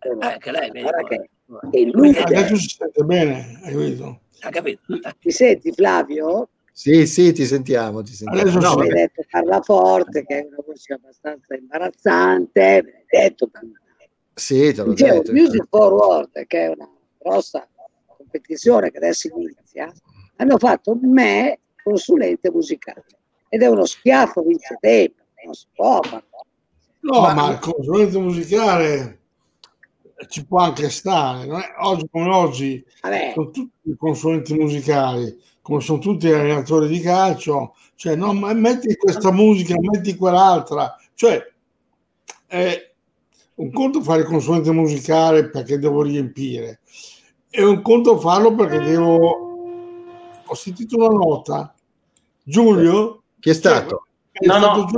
sono- eh, che lei guarda che guarda. è inutile. Adesso si sente bene, hai capito? Ha capito? Ti senti Flavio? Sì, sì, ti sentiamo. Ti sentiamo. Adesso no, hai detto parla forte, che è una voce abbastanza imbarazzante. Me l'hai detto. Sì, te l'ho Dicevo, detto. Music Forward, che è una grossa competizione che adesso inizia, hanno fatto me consulente musicale. Ed è uno schiaffo vince tempo, non si può. No, ma, il consulente musicale ci può anche stare. Non è? Oggi come oggi Vabbè. sono tutti i consulenti musicali, come sono tutti gli allenatori di calcio, cioè no, ma metti questa musica, metti quell'altra, cioè è un conto fare il consulente musicale perché devo riempire, è un conto farlo perché devo... Ho sentito una nota, Giulio? Chi è stato? È No, stato no.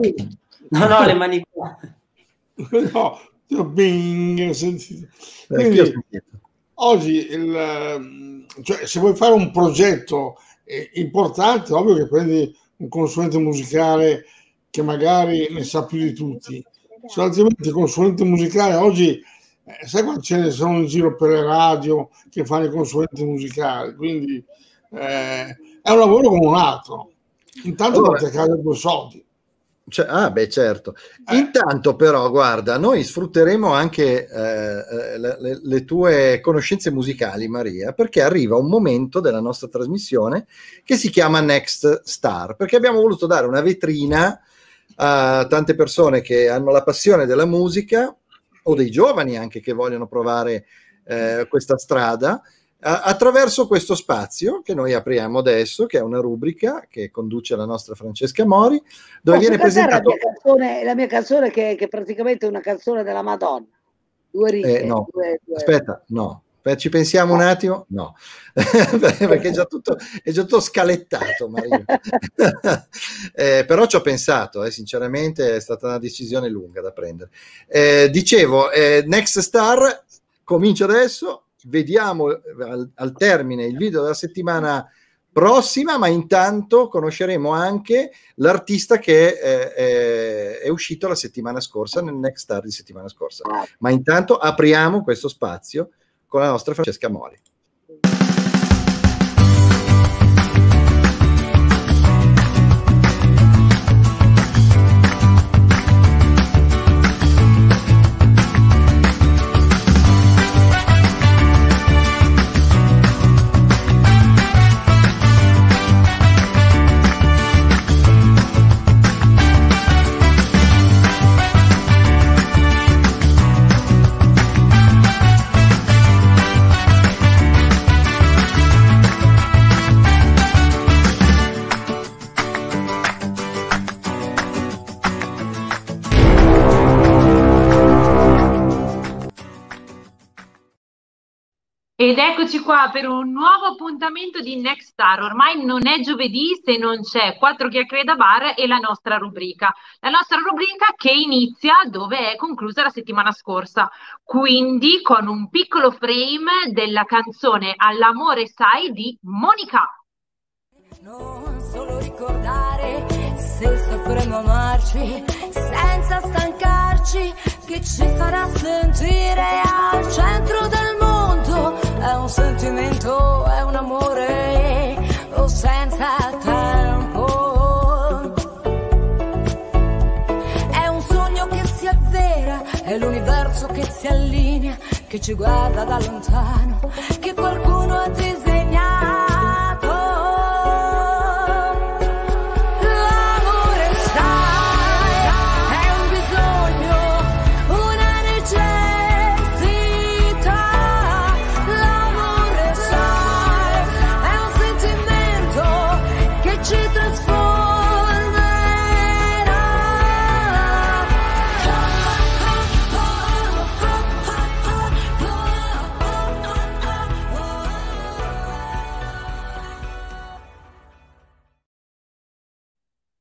No, no, le mani qua. no, io bing, ho sentito. Eh, ho Quindi, sentito? oggi il, ehm, cioè, se vuoi fare un progetto eh, importante, ovvio che prendi un consulente musicale che magari ne sa più di tutti. Se altrimenti il consulente musicale oggi, eh, sai quanti ce ne sono in giro per le radio che fanno i consulenti musicali? Quindi eh, è un lavoro come un altro. Intanto Allora- porti a casa due soldi. Cioè, ah, beh, certo. Eh. Intanto, però, guarda, noi sfrutteremo anche eh, le, le- tue conoscenze musicali, Maria, perché arriva un momento della nostra trasmissione che si chiama Next Star, perché abbiamo voluto dare una vetrina a tante persone che hanno la passione della musica o dei giovani anche che vogliono provare eh, questa strada attraverso questo spazio che noi apriamo adesso, che è una rubrica che conduce la nostra Francesca Mori, dove Posso viene cantare la presentato... mia canzone, la mia canzone che, che praticamente è una canzone della Madonna. Due righe. Eh, no, due- due- aspetta, no. Ci pensiamo un attimo? No, perché è già tutto, è già tutto scalettato. Eh, però ci ho pensato, eh, sinceramente è stata una decisione lunga da prendere. Eh, dicevo, eh, Next Star comincia adesso, vediamo al, al termine il video della settimana prossima, ma intanto conosceremo anche l'artista che eh, è, è uscito la settimana scorsa, nel Next Star di settimana scorsa. Ma intanto apriamo questo spazio con la nostra Francesca Mori. Ed eccoci qua per un nuovo appuntamento di Next Star. Ormai non è giovedì se non c'è quattro chiacchiere da bar e la nostra rubrica. La nostra rubrica che inizia dove è conclusa la settimana scorsa, quindi con un piccolo frame della canzone All'amore sai di Monica. solo ricordare se sapremo amarci senza stancarci che ci farà sentire al centro del mondo è un sentimento è un amore o senza tempo. È un sogno che si avvera è l'universo che si allinea che ci guarda da lontano che qualcuno ha disegnato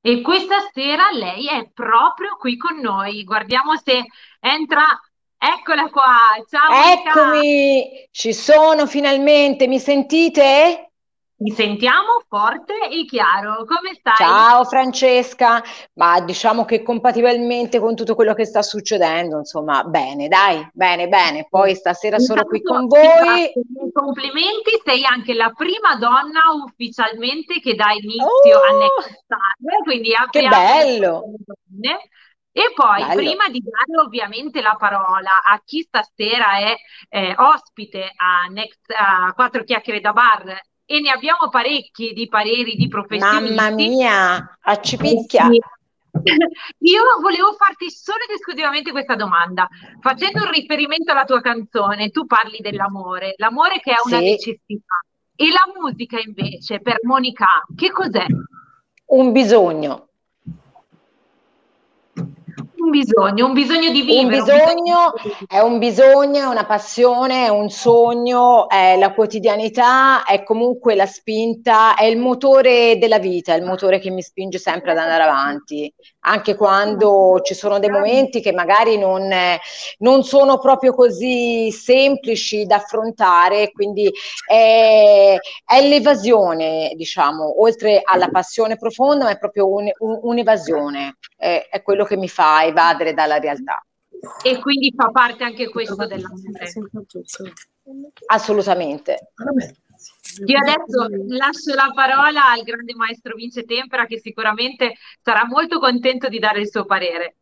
E questa sera lei è proprio qui con noi. Guardiamo se entra. Eccola qua. Ciao Monica. Eccomi, ci sono finalmente, mi sentite? Ti sentiamo forte e chiaro. Come stai? Ciao Francesca, ma diciamo che compatibilmente con tutto quello che sta succedendo, insomma, bene, dai, bene, bene. Poi stasera sono qui con voi. Complimenti, sei anche la prima donna ufficialmente che dà inizio Oh! a Next Star, quindi Che bello! E poi, Bello. prima di dare ovviamente la parola a chi stasera è eh, ospite a, Next, a Quattro Chiacchiere da Bar, e ne abbiamo parecchi di pareri di professionisti. Mamma mia, a cipicchia. Io volevo farti solo ed esclusivamente questa domanda. Facendo un riferimento alla tua canzone, tu parli dell'amore, l'amore che è una Sì. necessità. E la musica invece, per Monica, che cos'è? Un bisogno. Un bisogno, un bisogno di Un vivere. bisogno è un bisogno, è una passione, è un sogno, è la quotidianità, è comunque la spinta, è il motore della vita, è il motore che mi spinge sempre ad andare avanti, anche quando ci sono dei momenti che magari non, non sono proprio così semplici da affrontare, quindi è, è l'evasione, diciamo, oltre alla passione profonda, ma è proprio un- un- un'evasione, è, è quello che mi fa evadere dalla realtà. E quindi fa parte anche questo dell'amore. Assolutamente. Io adesso lascio la parola al grande maestro Vince Tempera che sicuramente sarà molto contento di dare il suo parere.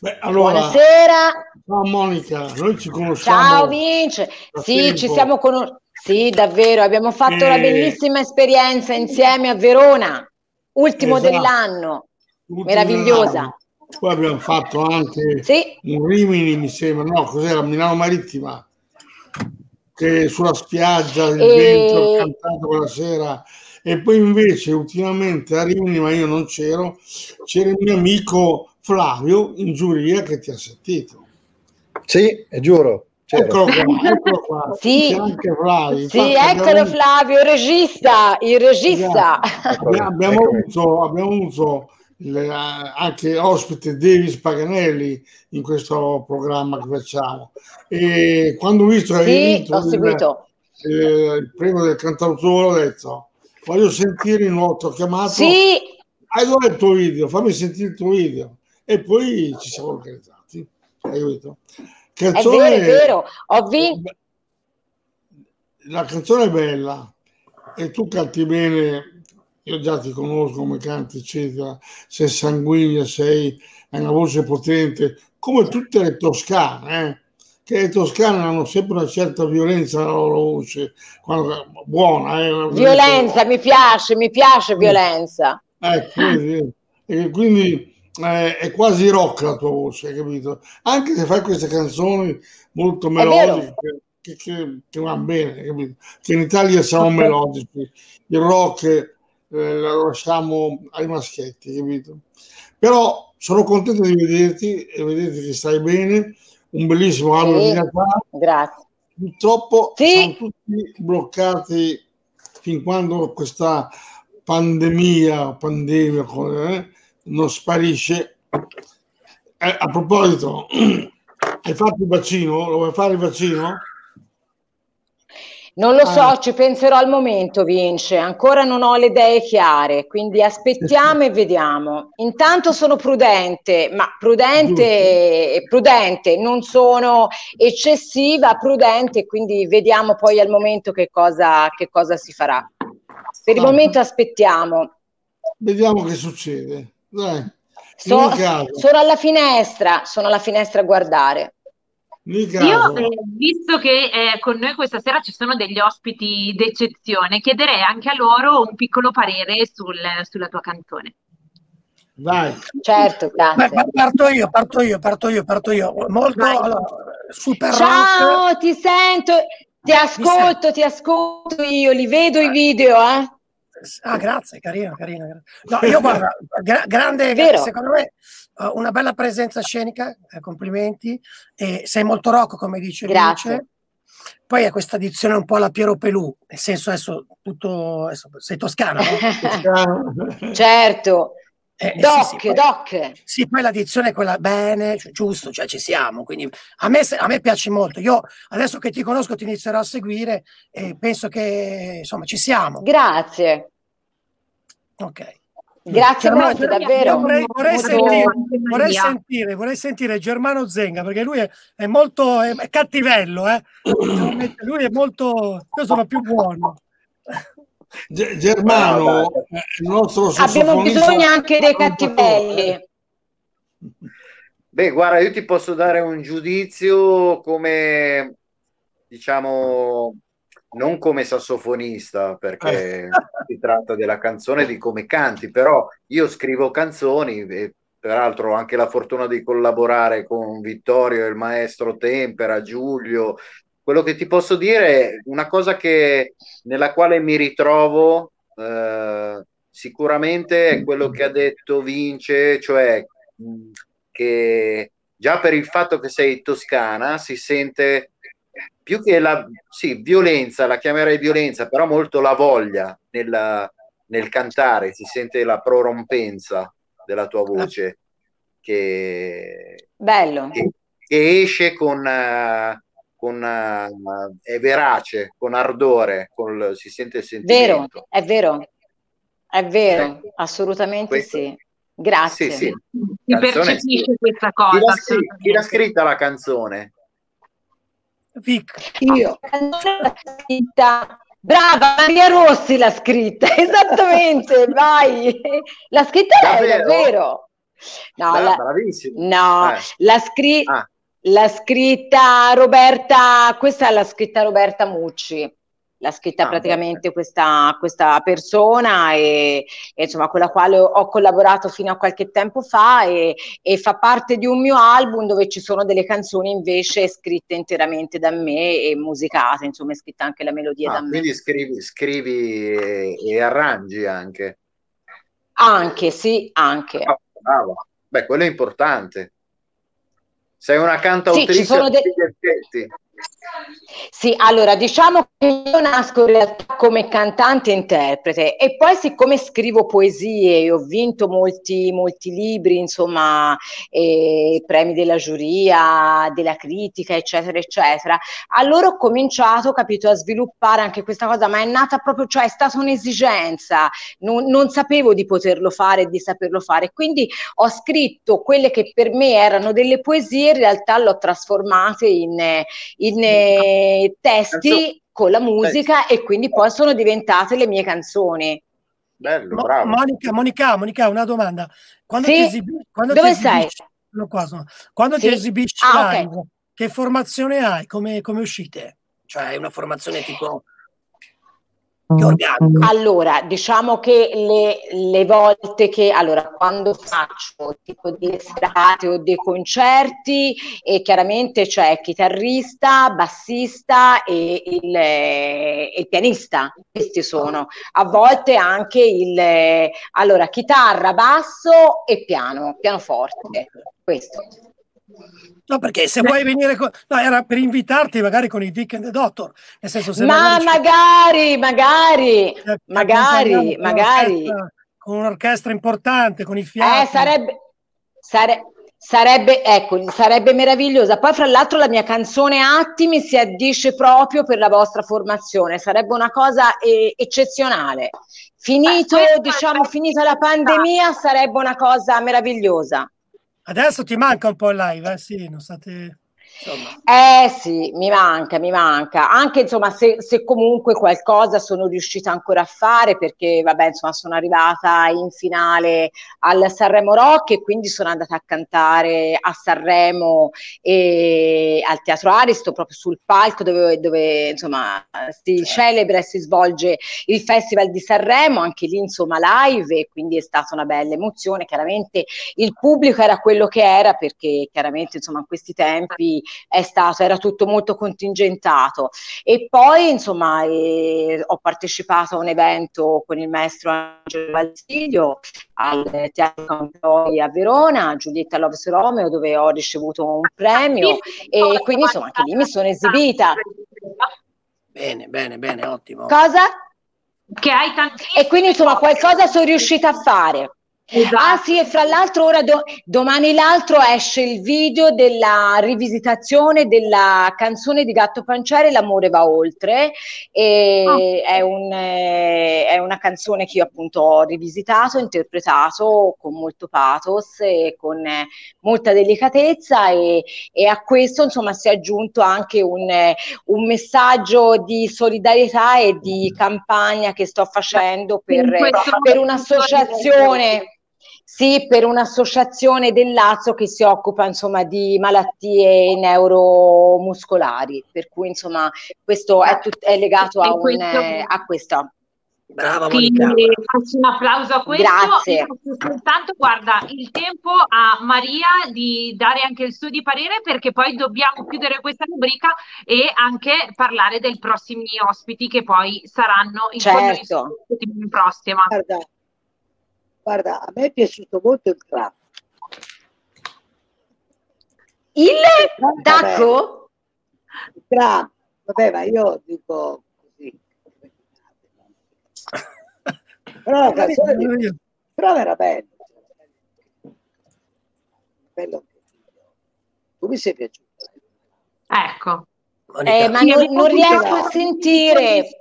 Beh, allora, Buonasera. ciao Monica, noi ci conosciamo. Ciao Vince. Sì, tempo. ci siamo conosciuti. Sì, davvero, abbiamo fatto una Eh. bellissima esperienza insieme a Verona, ultimo Esatto. dell'anno, Ultimo meravigliosa. dell'anno. Poi abbiamo fatto anche Sì. un Rimini, mi sembra, no, cos'era? Milano Marittima, che sulla spiaggia, il E- vento, ho cantato quella sera. E poi invece ultimamente a Rimini, ma io non c'ero, c'era il mio amico Flavio in giuria che ti ha sentito. Sì, è giuro. c'ero. Eccolo qua, eccolo qua. Sì. C'è anche Flavio. Sì, Infatti abbiamo eccolo avuto- Flavio, il regista, il regista. Abbiamo, abbiamo avuto, abbiamo avuto il- anche ospite Davis Paganelli in questo programma che facciamo. E quando ho visto Sì, ho il, seguito. eh, il premio del cantautore, ho detto voglio sentire il nuovo, ti ho chiamato. Sì. Hai dove il tuo video? Fammi sentire il tuo video. E poi ci siamo organizzati. Hai capito? È Canzone- vero, è vero. Ho vinto. la canzone è bella e tu canti bene, io già ti conosco come canti, eccetera, sei sanguigna, sei, hai una voce potente, come tutte le toscane, eh? che le toscane hanno sempre una certa violenza nella loro voce, quando- buona. Eh? una Violenza, mi piace, mi piace violenza. Ecco, vedi? e quindi eh, è quasi rock la tua voce, hai capito? Anche se fai queste canzoni molto melodiche che, che, che vanno bene, capito? Che in Italia siamo melodici, il rock eh, lo lasciamo ai maschietti, capito? Però sono contento di vederti e vedete che stai bene, un bellissimo albero Sì. di Natale. Grazie. Purtroppo Sì. siamo tutti bloccati fin quando questa pandemia, pandemia eh, non sparisce. Eh, a proposito, hai fatto il vaccino? Lo vuoi fare il vaccino? Non lo so, Ah. ci penserò al momento, Vince. Ancora non ho le idee chiare, quindi aspettiamo e vediamo. Intanto sono prudente, ma prudente, prudente, non sono eccessiva, prudente, quindi vediamo poi al momento che cosa, che cosa si farà. Per il Ah. momento aspettiamo. Vediamo che succede. Dai. So- sono alla finestra, sono alla finestra a guardare. Io, eh, visto che eh, con noi questa sera ci sono degli ospiti d'eccezione, chiederei anche a loro un piccolo parere sul- sulla tua canzone. dai. Certo, Beh, pa- parto io, parto io, parto io, parto io. Molto allora, super rock. Ciao, ti sento, ti ascolto, ti ascolto io, li vedo i video, eh. Ah, grazie, carino, carino. carino. No, io guarda, gra- grande, Vero. secondo me, eh, una bella presenza scenica, eh, complimenti. E sei molto rock, come dice Grazie. Vince. Poi è questa dizione un po' alla Piero Pelù, nel senso adesso tutto, adesso sei toscano, no? certo. Eh, doc, sì, sì, doc. Sì, poi l'addizione è quella bene, cioè, giusto, cioè ci siamo. Quindi a me, a me, piace molto. Io adesso che ti conosco ti inizierò a seguire e penso che insomma ci siamo. Grazie. Ok. Grazie Germano, molto, davvero. Vorrei, vorrei, sentire, vorrei, sentire, vorrei, sentire, Germano Zenga perché lui è, è molto è, è cattivello. Eh? lui è molto. Io sono più buono. Germano, il nostro Abbiamo bisogno anche dei cattivelli. Beh, guarda, io ti posso dare un giudizio come, diciamo, non come sassofonista, perché eh. si tratta della canzone di come canti, però io scrivo canzoni e peraltro ho anche la fortuna di collaborare con Vittorio, il maestro Tempera, Giulio. Quello che ti posso dire è una cosa che, nella quale mi ritrovo eh, sicuramente è quello che ha detto Vince, cioè che già per il fatto che sei toscana si sente più che la sì, violenza, la chiamerei violenza, però molto la voglia nella, nel cantare, si sente la prorompenza della tua voce che, Bello. che, che esce con, con uh, è verace, con ardore, con, si sente il sentimento. Vero, è vero, è vero, eh, assolutamente questo, sì. Grazie. Sì, sì. Si percepisce questa cosa. Chi l'ha, scritta, chi l'ha scritta la canzone? Vic. Io. Scritta. Brava, Maria Rossi l'ha scritta, esattamente, vai. L'ha scritta lei, davvero? No, Beh, la, no eh. l'ha, scri- ah. l'ha scritta Roberta, questa l'ha scritta Roberta Mucci l'ha scritta ah, praticamente questa, questa, persona e, e, insomma con la quale ho collaborato fino a qualche tempo fa e, e, fa parte di un mio album dove ci sono delle canzoni invece scritte interamente da me e musicate, insomma è scritta anche la melodia ah, da me. Quindi scrivi, scrivi e, e, arrangi anche? Anche, sì, anche. Oh, bravo. Beh, quello è importante. Sei una cantautrice sì, ci sono de- effetti. Sì, allora diciamo che io nasco in realtà come cantante e interprete e poi siccome scrivo poesie e ho vinto molti, molti libri, insomma, eh, premi della giuria, della critica, eccetera, eccetera, allora ho cominciato, capito, a sviluppare anche questa cosa, ma è nata proprio, cioè è stata un'esigenza, non, non sapevo di poterlo fare e di saperlo fare, quindi ho scritto quelle che per me erano delle poesie, in realtà l'ho trasformate in, in eh, testi con la musica e quindi poi sono diventate le mie canzoni. Bello, bravo. Monica, Monica, Monica, una domanda. Quando sì? ti esibi- quando Dove ti sei? Sono qua, sono. Quando sì? ti esibisci ah, live, okay. che formazione hai? Come, come uscite? Cioè, una formazione tipo allora, diciamo che le, le, volte che, allora, quando faccio tipo di serate o dei concerti, e chiaramente c'è chitarrista, bassista e il, e il, pianista, questi sono. A volte anche il, allora, chitarra, basso e piano, pianoforte, questo. No, perché se vuoi venire con... No, era per invitarti magari con i Dick and the Doctor. Nel senso, se Ma magari, magari, magari, magari, magari. Con un'orchestra importante, con i fiati. Eh, sarebbe... Sare... Sarebbe, ecco, sarebbe meravigliosa. Poi, fra l'altro, la mia canzone Attimi si addice proprio per la vostra formazione. Sarebbe una cosa eh, eccezionale. Finito, diciamo, finita la pandemia, sarebbe una cosa meravigliosa. Adesso ti manca un po' il live, eh? Sì, non state... Insomma. Eh sì, mi manca, mi manca. Anche insomma, se, se, comunque qualcosa sono riuscita ancora a fare, perché vabbè, insomma, sono arrivata in finale al Sanremo Rock e quindi sono andata a cantare a Sanremo e al Teatro Aristo, proprio sul palco dove, dove insomma si celebra e si svolge il Festival di Sanremo, anche lì insomma live, e quindi è stata una bella emozione. Chiaramente il pubblico era quello che era, perché chiaramente insomma in questi tempi è stato, era tutto molto contingentato. E poi, insomma, eh, ho partecipato a un evento con il maestro Angelo Valsiglio al Teatro Campioi a Verona, Giulietta Loves Romeo, dove ho ricevuto un premio e quindi, insomma, anche lì mi sono esibita. Bene, bene, bene, ottimo. Cosa? Che hai tantissimi. E quindi, insomma, qualcosa sono riuscita a fare. Esatto. Ah sì, e fra l'altro ora do- domani l'altro esce il video della rivisitazione della canzone di Gatto Panciere L'amore va oltre e oh. è, un, eh, è, una canzone che io appunto ho rivisitato, interpretato con molto pathos e con eh, molta delicatezza e, e, a questo insomma si è aggiunto anche un, eh, un messaggio di solidarietà e di campagna che sto facendo per, per un'associazione sì, per un'associazione del Lazio che si occupa insomma di malattie neuromuscolari, per cui insomma questo è, tut- è legato a, un, eh, a questo. Brava Monica. Quindi faccio un applauso a questo. Grazie. Soltanto guarda il tempo a Maria di dare anche il suo di parere perché poi dobbiamo chiudere questa rubrica e anche parlare dei prossimi ospiti che poi saranno in certo. prossima. Guarda, Guarda, a me è piaciuto molto il trap. Il tacco? Il trap. Vabbè, ma io dico così. Però la canzone di... Però era bello. bello Tu mi sei piaciuto. Ecco. Eh, ma non, non riesco a sentire.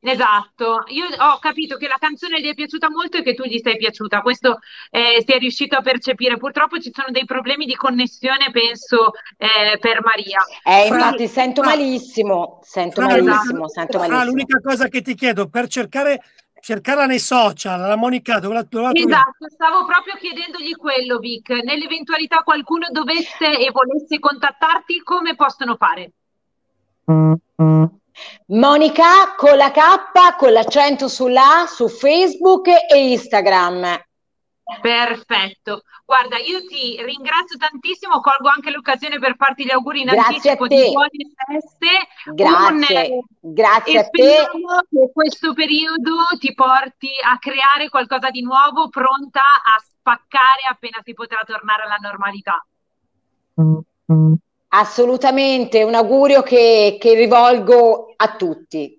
Esatto, io ho capito che la canzone gli è piaciuta molto e che tu gli sei piaciuta, questo eh, si è riuscito a percepire. Purtroppo ci sono dei problemi di connessione, penso, eh, per Maria. Eh, infatti sento malissimo, sento malissimo, sento malissimo. l'unica cosa che ti chiedo, per cercare cercarla nei social, la Monica dove la, dove la Esatto, stavo proprio chiedendogli quello, Vic. Nell'eventualità qualcuno dovesse e volesse contattarti, come possono fare? Monica con la K, con l'accento sulla A, su Facebook e Instagram. Perfetto. Guarda, io ti ringrazio tantissimo, colgo anche l'occasione per farti gli auguri in Grazie anticipo di buone feste. Grazie, Un, grazie a te. che questo periodo ti porti a creare qualcosa di nuovo, pronta a spaccare appena si potrà tornare alla normalità. Assolutamente, un augurio che, che rivolgo a tutti.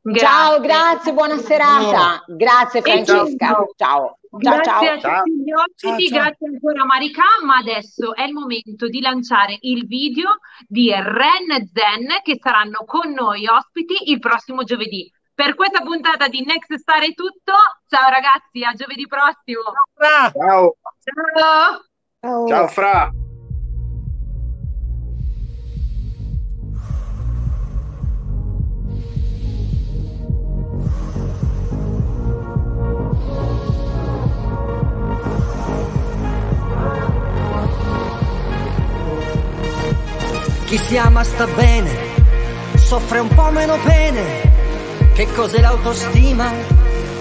Grazie. Ciao, grazie, buona serata. Grazie Francesca. Ciao. Ciao. Grazie ciao. a tutti gli ospiti, grazie ancora Marica, ma adesso è il momento di lanciare il video di Ren e Zen che saranno con noi ospiti il prossimo giovedì. Per questa puntata di Next Star è tutto. Ciao ragazzi, a giovedì prossimo. Ciao. Ciao. Ciao, Ciao Fra. Chi si ama sta bene, soffre un po' meno pene. Che cos'è l'autostima?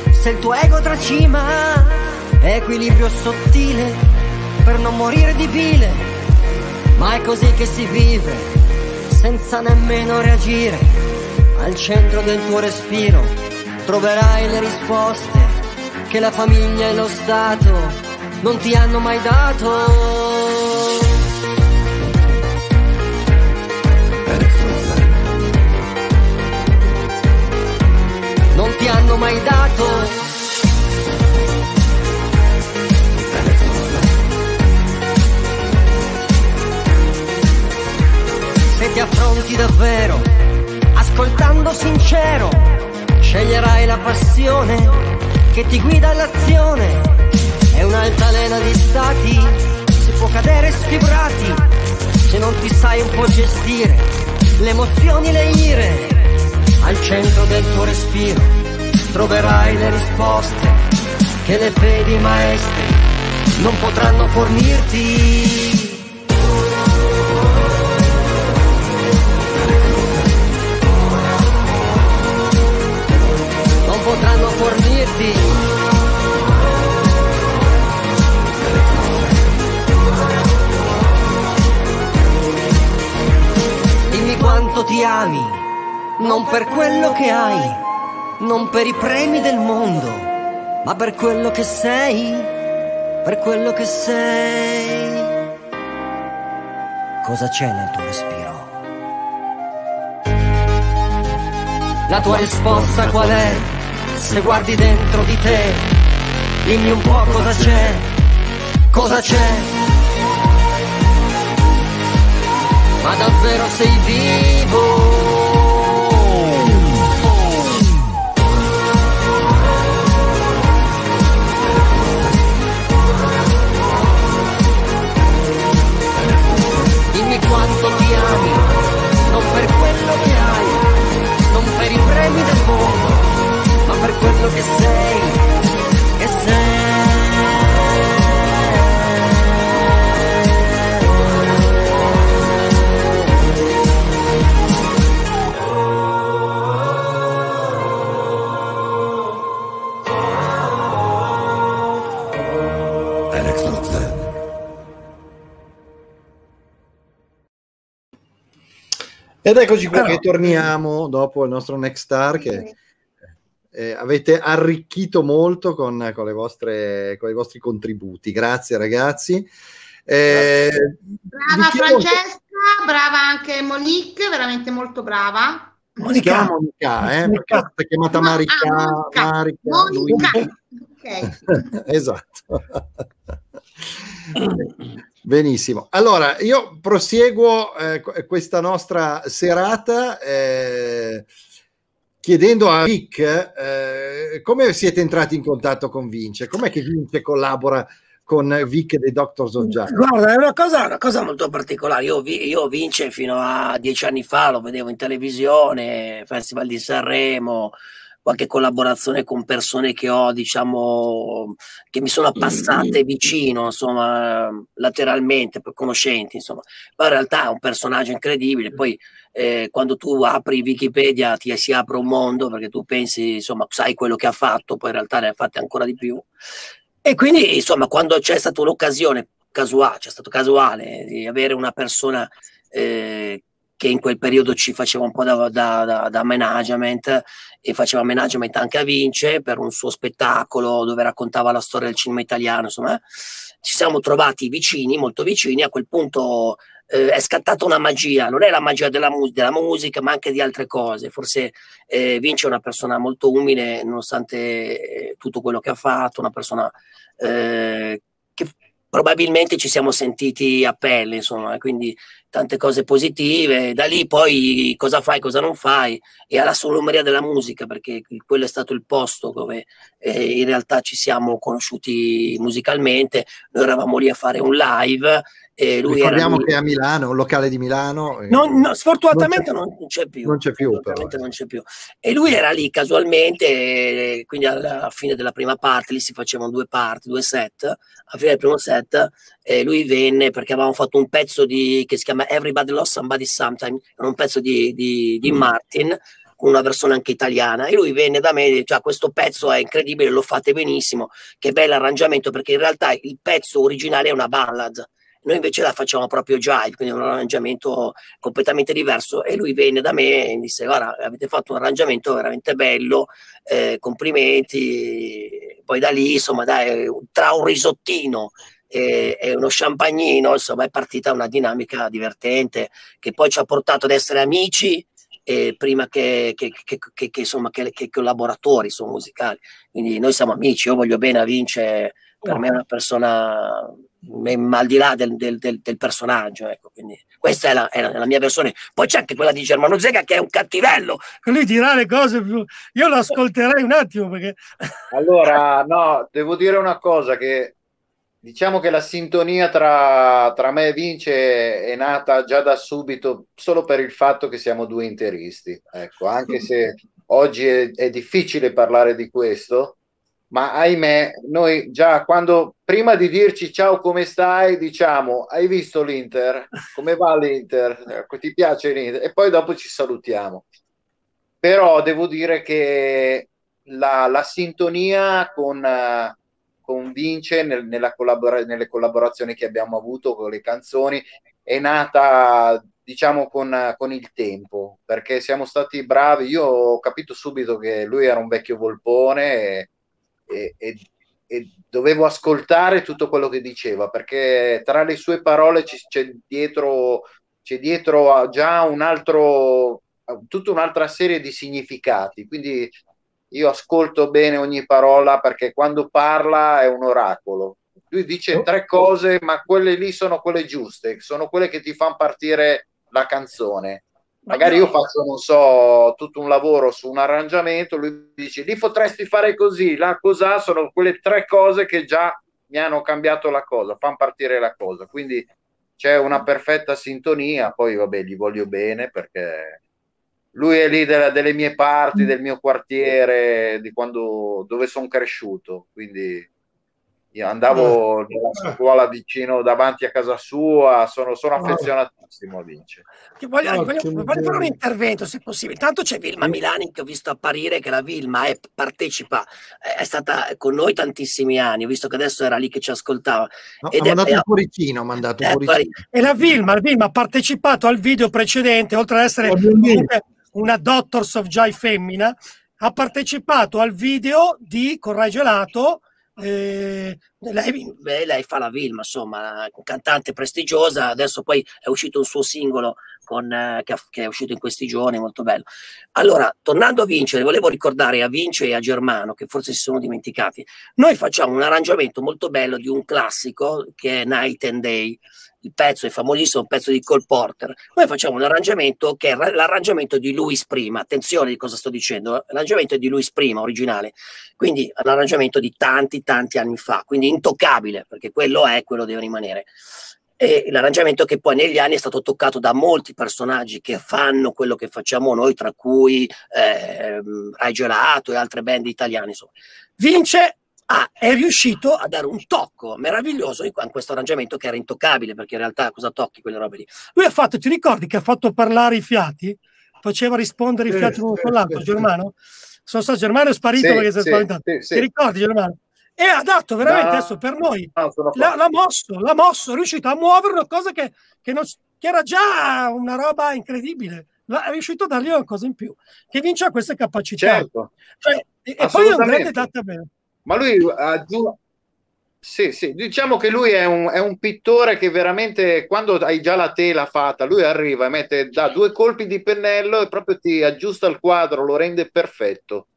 Se il tuo ego tracima, equilibrio sottile per non morire di bile. Ma è così che si vive, senza nemmeno reagire. Al centro del tuo respiro troverai le risposte che la famiglia e lo Stato non ti hanno mai dato. Ti hanno mai dato. Se ti affronti davvero, ascoltando sincero, sceglierai la passione che ti guida all'azione. È un'altalena di stati, si può cadere sfibrati, se non ti sai un po' gestire le emozioni, le ire al centro del tuo respiro troverai le risposte che le fedi maestre non potranno fornirti. Non potranno fornirti. Dimmi quanto ti ami non per quello che hai, non per i premi del mondo, ma per quello che sei, per quello che sei. Cosa c'è nel tuo respiro? La tua risposta qual è? Se guardi dentro di te, Dimmi un po' cosa c'è, cosa c'è. Ma davvero sei vivo? Quanto mi ami, non per quello che hai, non per i premi del mondo, ma per quello che sei, che Ed eccoci qua che torniamo dopo il nostro Next Star che eh, avete arricchito molto con, con, le vostre, con i vostri contributi. Grazie ragazzi. Eh, brava Francesca, brava anche Monique, veramente molto brava. Monica, Monica, eh, Monica. è chiamata no, Marica, ah, Marica, Monica. Okay. esatto. Benissimo. Allora, io proseguo eh, questa nostra serata eh, chiedendo a Rick eh, come siete entrati in contatto con Vince? Com'è che Vince collabora con Vic dei Doctors of Justice? Guarda, è una cosa, una cosa molto particolare. Io, io, Vince fino a dieci anni fa lo vedevo in televisione, Festival di Sanremo, qualche collaborazione con persone che ho, diciamo, che mi sono passate vicino, insomma, lateralmente, per conoscenti, insomma. Ma in realtà è un personaggio incredibile. Poi eh, quando tu apri Wikipedia ti si apre un mondo perché tu pensi, insomma, sai quello che ha fatto, poi in realtà ne ha fatte ancora di più. E quindi, insomma, quando c'è stata l'occasione casuale, c'è stato casuale di avere una persona eh, che in quel periodo ci faceva un po' da, da, da, da, management e faceva management anche a Vince per un suo spettacolo dove raccontava la storia del cinema italiano, insomma, ci siamo trovati vicini, molto vicini, a quel punto eh, è scattata una magia, non è la magia della, mu- della musica, ma anche di altre cose. Forse eh, Vince è una persona molto umile, nonostante eh, tutto quello che ha fatto, una persona eh, che probabilmente ci siamo sentiti a pelle, insomma, quindi tante cose positive. Da lì poi cosa fai, cosa non fai, e alla solomeria della musica, perché quello è stato il posto dove eh, in realtà ci siamo conosciuti musicalmente. Noi eravamo lì a fare un live e lui Ricordiamo che è a Milano, un locale di Milano. Non, no, sfortunatamente non c'è, non c'è, più. Non c'è più, però. non c'è più. E lui era lì casualmente, quindi alla fine della prima parte, lì si facevano due parti, due set. Alla fine del primo set eh, lui venne perché avevamo fatto un pezzo di, che si chiama Everybody Lost Somebody Sometime, un pezzo di, di, di mm. Martin, una versione anche italiana e lui venne da me e dice ah, questo pezzo è incredibile, lo fate benissimo, che bello arrangiamento perché in realtà il pezzo originale è una ballad noi invece la facciamo proprio jive, quindi un arrangiamento completamente diverso. E lui venne da me e mi disse: Guarda, avete fatto un arrangiamento veramente bello, eh, complimenti. Poi da lì, insomma, dai, tra un risottino e, uno champagnino, insomma, è partita una dinamica divertente che poi ci ha portato ad essere amici. Eh, prima che, che, che, che insomma, collaboratori insomma, musicali. Quindi noi siamo amici, io voglio bene a Vince, per me è una persona al di là del, del, del, del personaggio. Ecco, quindi questa è la, è la, mia versione. Poi c'è anche quella di Germano Zega che è un cattivello. Lui dirà le cose più... Io lo ascolterei un attimo perché... Allora, no, devo dire una cosa che diciamo che la sintonia tra, tra me e Vince è nata già da subito solo per il fatto che siamo due interisti. Ecco, anche se oggi è, è difficile parlare di questo, ma ahimè, noi già quando prima di dirci ciao come stai, diciamo hai visto l'Inter? Come va l'Inter? Ecco, ti piace l'Inter? E poi dopo ci salutiamo. Però devo dire che la, la sintonia con, con Vince nel, nella collabora- nelle collaborazioni che abbiamo avuto con le canzoni è nata diciamo con, con, il tempo perché siamo stati bravi io ho capito subito che lui era un vecchio volpone e, e, e, dovevo ascoltare tutto quello che diceva perché tra le sue parole c'è dietro, c'è dietro già un altro, tutta un'altra serie di significati. Quindi io ascolto bene ogni parola perché quando parla è un oracolo. Lui dice tre cose, ma quelle lì sono quelle giuste, sono quelle che ti fanno partire la canzone. Magari io faccio, non so, tutto un lavoro su un arrangiamento, lui dice lì potresti fare così, là cos'ha, sono quelle tre cose che già mi hanno cambiato la cosa, fanno partire la cosa. Quindi c'è una perfetta sintonia, poi vabbè, gli voglio bene perché lui è lì della- delle mie parti, del mio quartiere, di quando, dove sono cresciuto, quindi io andavo nella scuola vicino davanti a casa sua, sono, sono affezionatissimo a Vince. Ti voglio, Ottimo, voglio- voglio fare un intervento se possibile. Tanto c'è Vilma Milani che ho visto apparire, che la Vilma è- partecipa, è, stata con noi tantissimi anni, ho visto che adesso era lì che ci ascoltava. No, Ed ha è- mandato è- un cuoricino, ha mandato un eh, cuoricino. E la Vilma, la Vilma ha partecipato al video precedente, oltre ad essere una Doctors of Joy femmina, ha partecipato al video di Corrai Gelato. Eh, lei, beh, lei fa la Vilma, insomma, cantante prestigiosa. Adesso poi è uscito un suo singolo con, eh, che, che è uscito in questi giorni, molto bello. Allora, tornando a Vince, volevo ricordare a Vince e a Germano, che forse si sono dimenticati, noi facciamo un arrangiamento molto bello di un classico che è Night and Day. Il pezzo è famosissimo, un pezzo di Cole Porter. Noi facciamo un arrangiamento che è ra- l'arrangiamento di Louis prima. Attenzione di cosa sto dicendo. L'arrangiamento è di Louis prima, originale. Quindi è un arrangiamento di tanti, tanti anni fa. Quindi intoccabile, perché quello è, quello deve rimanere. E l'arrangiamento che poi negli anni è stato toccato da molti personaggi che fanno quello che facciamo noi, tra cui ehm, Rai Gelato e altre band italiane. Insomma. Vince ah, è riuscito a dare un tocco meraviglioso in in questo arrangiamento che era intoccabile, perché in realtà cosa tocchi quelle robe lì? lui ha fatto, ti ricordi che ha fatto parlare i fiati? Faceva rispondere i fiati l'uno sì, con l'altro, Germano? Sono stato Germano è sparito Sì, perché si è spaventato. sì, sì. Ti ricordi Germano? Ha dato veramente No, adesso per noi no, sono l'ha, l'ha mosso, l'ha mosso, è riuscito a muovere una cosa che, che non che era già una roba incredibile. L'ha- È riuscito a dargli una cosa in più, che vince ha queste capacità. Certo. Cioè, e, e poi è un grande database. Ma lui aggiunge... Sì, sì, diciamo che lui è un, è un pittore che veramente quando hai già la tela fatta, lui arriva e mette da due colpi di pennello e proprio ti aggiusta il quadro, lo rende perfetto.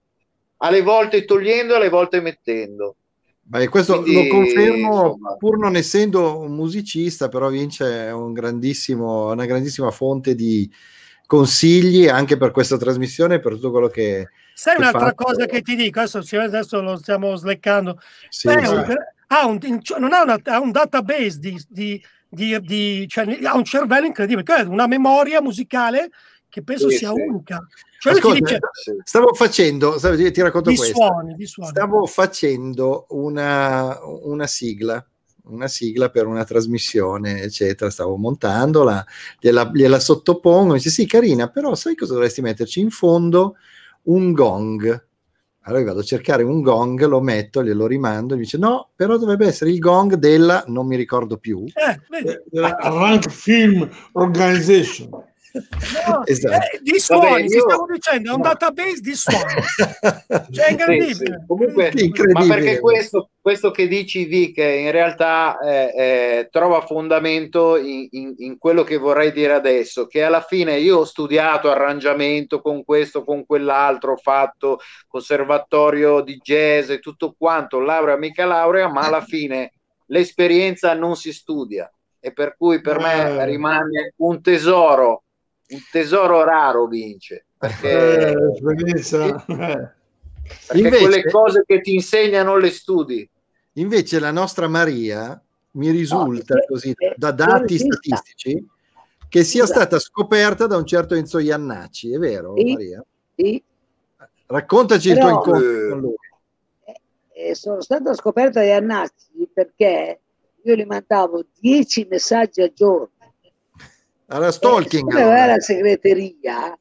Alle volte togliendo, alle volte mettendo. Beh, questo Quindi, lo confermo, insomma. pur non essendo un musicista, però Vince è un grandissimo, una grandissima fonte di consigli anche per questa trasmissione e per tutto quello che Sai che un'altra fa. cosa che ti dico, adesso, adesso lo stiamo sleccando. Sì, Beh, sì. un- ha un, non ha, una- ha un database di, di- di- di- cioè, ha un cervello incredibile, che è una memoria musicale che penso Sì, sia sì. unica. Cioè Ascolta, dice stavo facendo, stavo- ti racconto di questo. suoni, di suoni. Stavo facendo una, una sigla, una sigla per una trasmissione, eccetera. Stavo montandola, gliela, gliela sottopongo. Mi dice: Sì, carina, però sai cosa dovresti metterci in fondo? Un gong. Allora io vado a cercare un gong, lo metto, glielo rimando. E mi dice: No, però dovrebbe essere il gong della non mi ricordo più. Eh, vedi? della Rank Film Organization. No, Esatto. eh, di suoni, Vabbè, ti io- stavo dicendo, è un database di suoni. Cioè, è incredibile. Sì, sì. Comunque, Incredibile. ma perché questo, questo che dici, Vic, in realtà eh, eh, trova fondamento in, in- in quello che vorrei dire adesso, che alla fine io ho studiato arrangiamento con questo, con quell'altro, ho fatto conservatorio di jazz e tutto quanto, laurea mica laurea, ma alla fine l'esperienza non si studia e per cui per me Eh. rimane un tesoro, un tesoro raro, Vince, perché... Eh, eh. Perché Invece- quelle cose che ti insegnano le studi. Invece la nostra Maria mi risulta perché- così eh, da dati statistici che sia Scusa. stata scoperta da un certo Enzo Iannacci, è vero Sì. Maria? Sì. Raccontaci il Però- tuo incontro Eh. con lui. E sono stata scoperta di Annazzi perché io gli mandavo 10 messaggi al giorno. Alla E stalking. aveva allora. la segreteria,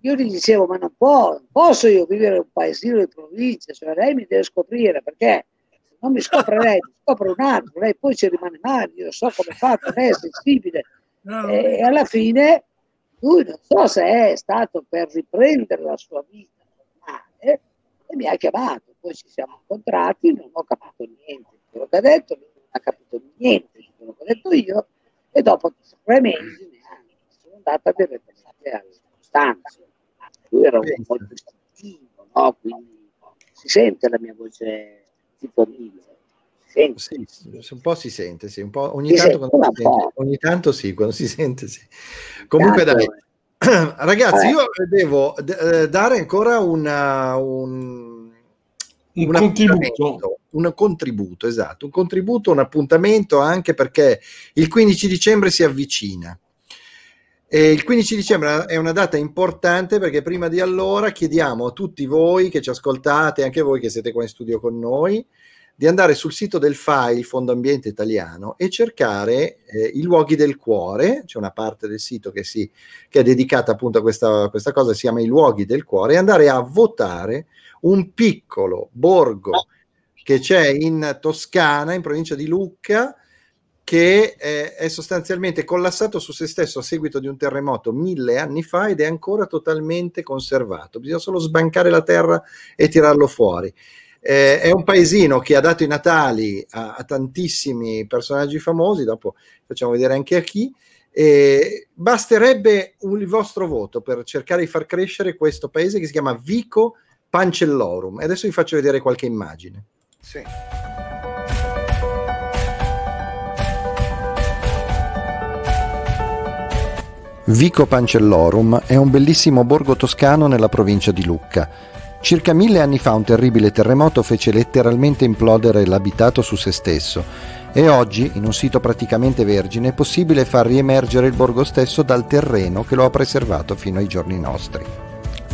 io gli dicevo: Ma non può, non posso io vivere in un paesino di provincia, cioè lei mi deve scoprire perché se non mi scopre lei, mi scopre un altro, lei poi ci rimane male, io so come fa, lei è sensibile. No, E alla fine lui non so se è stato per riprendere la sua vita normale e mi ha chiamato, poi ci siamo incontrati, non ho capito niente di quello che ha detto, lui non ha capito niente di quello che ho detto io e dopo tre mesi neanche sono andata a delle alle circostanze. Lui era un molto istintivo, no? quindi si sente la mia voce tifonile. Sì, un po' si sente, sì, un po', ogni, tanto quando si sente, ogni tanto sì, quando si sente sì. Comunque dai, ragazzi, io devo d- dare ancora una, un, un, un contributo. Un contributo, esatto, un contributo, un appuntamento anche perché il 15 dicembre si avvicina. E il 15 dicembre è una data importante perché prima di allora chiediamo a tutti voi che ci ascoltate, anche voi che siete qua in studio con noi, di andare sul sito del FAI, il Fondo Ambiente Italiano, e cercare eh, i luoghi del cuore, c'è una parte del sito che, si, che è dedicata appunto a questa, questa, cosa, si chiama i luoghi del cuore, e andare a votare un piccolo borgo che c'è in Toscana, in provincia di Lucca, che è, è sostanzialmente collassato su se stesso a seguito di un terremoto mille anni fa ed è ancora totalmente conservato. Bisogna solo sbancare la terra e tirarlo fuori. Eh, è un paesino che ha dato i natali a, a, tantissimi personaggi famosi, dopo facciamo vedere anche a chi. Eh, basterebbe un, il vostro voto per cercare di far crescere questo paese che si chiama Vico Pancellorum. E adesso vi faccio vedere qualche immagine. Sì. Vico Pancellorum è un bellissimo borgo toscano nella provincia di Lucca. Circa mille anni fa un terribile terremoto fece letteralmente implodere l'abitato su se stesso e oggi, in un sito praticamente vergine, è possibile far riemergere il borgo stesso dal terreno che lo ha preservato fino ai giorni nostri.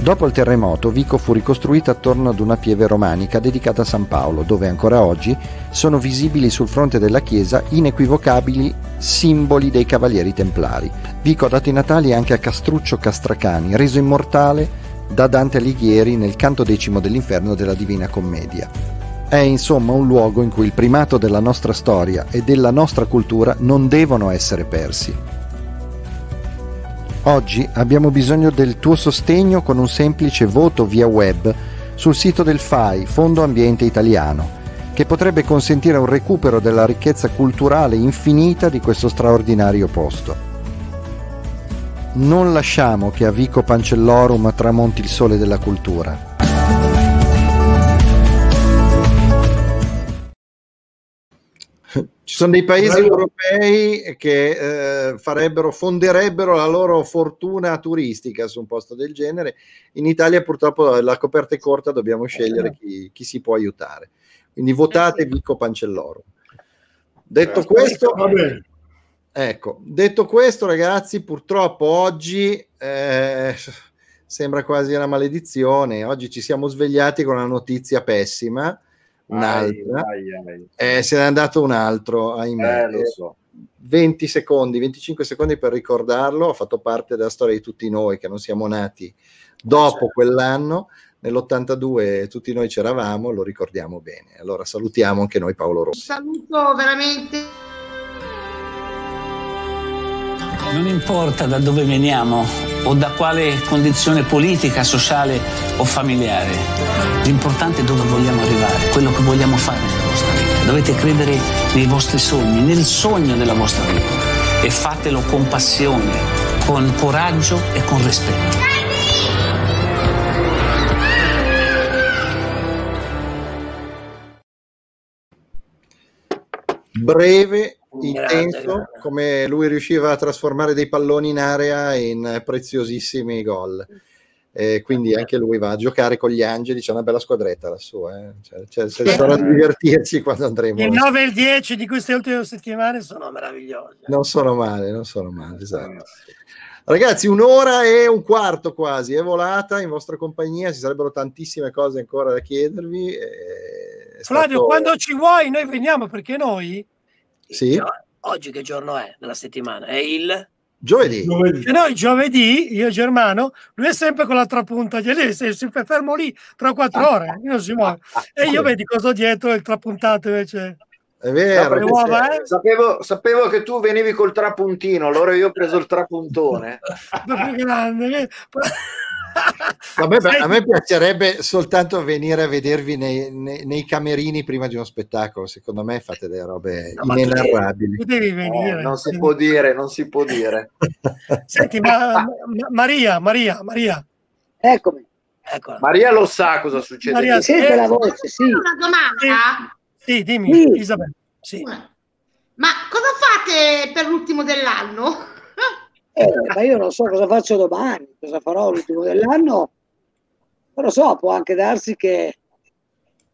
Dopo il terremoto, Vico fu ricostruita attorno ad una pieve romanica dedicata a San Paolo, dove ancora oggi sono visibili sul fronte della chiesa inequivocabili simboli dei cavalieri templari. Vico ha dato i natali anche a Castruccio Castracani, reso immortale da Dante Alighieri nel canto decimo dell'inferno della Divina Commedia. È insomma un luogo in cui il primato della nostra storia e della nostra cultura non devono essere persi. Oggi abbiamo bisogno del tuo sostegno con un semplice voto via web sul sito del FAI, Fondo Ambiente Italiano, che potrebbe consentire un recupero della ricchezza culturale infinita di questo straordinario posto. Non lasciamo che a Vico Pancellorum tramonti il sole della cultura. Ci sono dei paesi europei che eh, farebbero, fonderebbero la loro fortuna turistica su un posto del genere. In Italia purtroppo la coperta è corta, dobbiamo scegliere eh. chi, chi si può aiutare. Quindi votate Vico Pancelloro. Detto questo, ecco, detto questo, ragazzi, purtroppo oggi eh, sembra quasi una maledizione. Oggi ci siamo svegliati con una notizia pessima un'altra, ai, ai, ai. Eh, se n'è andato un altro, ahimè. Eh, so. 20 secondi, 25 secondi per ricordarlo, ha fatto parte della storia di tutti noi che non siamo nati dopo certo. quell'anno, nell'82 tutti noi c'eravamo, lo ricordiamo bene. Allora salutiamo anche noi Paolo Rossi. Saluto veramente non importa da dove veniamo o da quale condizione politica, sociale o familiare. L'importante è dove vogliamo arrivare, quello che vogliamo fare nella vostra vita. Dovete credere nei vostri sogni, nel sogno della vostra vita e fatelo con passione, con coraggio e con rispetto. Breve intenso come lui riusciva a trasformare dei palloni in area in preziosissimi gol. E quindi anche lui va a giocare con gli angeli. C'è una bella squadretta lassù, eh. cioè, cioè, cioè, sarà divertirci quando andremo. Il 9 e il 10 di queste ultime settimane sono meravigliosi. Non sono male, non sono male, esatto. Ragazzi, un'ora e un quarto quasi è volata in vostra compagnia. Ci sarebbero tantissime cose ancora da chiedervi. Flavio, stato... quando ci vuoi, noi veniamo perché noi sì. Oggi che giorno è della settimana? È il giovedì. giovedì. E noi giovedì, io Germano, lui è sempre con l'altra punta, gli è sempre fermo lì tra quattro ore, non si muove. E io vedi cosa dietro il trapuntato invece. È vero. No, uova, eh? sapevo, sapevo, che tu venivi col trapuntino, allora io ho preso il trapuntone. grande. A me, a me, piacerebbe soltanto venire a vedervi nei, nei, nei, camerini prima di uno spettacolo. Secondo me fate delle robe no, inenarrabili. Tu devi venire. No, non si può dire, non si può dire. Senti, ma, Maria, Maria, Maria. Eccomi. Eccola. Maria lo sa cosa succede. Maria, sente la voce, sì. Una domanda? Sì, dimmi, Sì. Isabella. Sì. Ma cosa fate per l'ultimo dell'anno? Eh, ma io non so cosa faccio domani, cosa farò l'ultimo dell'anno. Non lo so, può anche darsi che...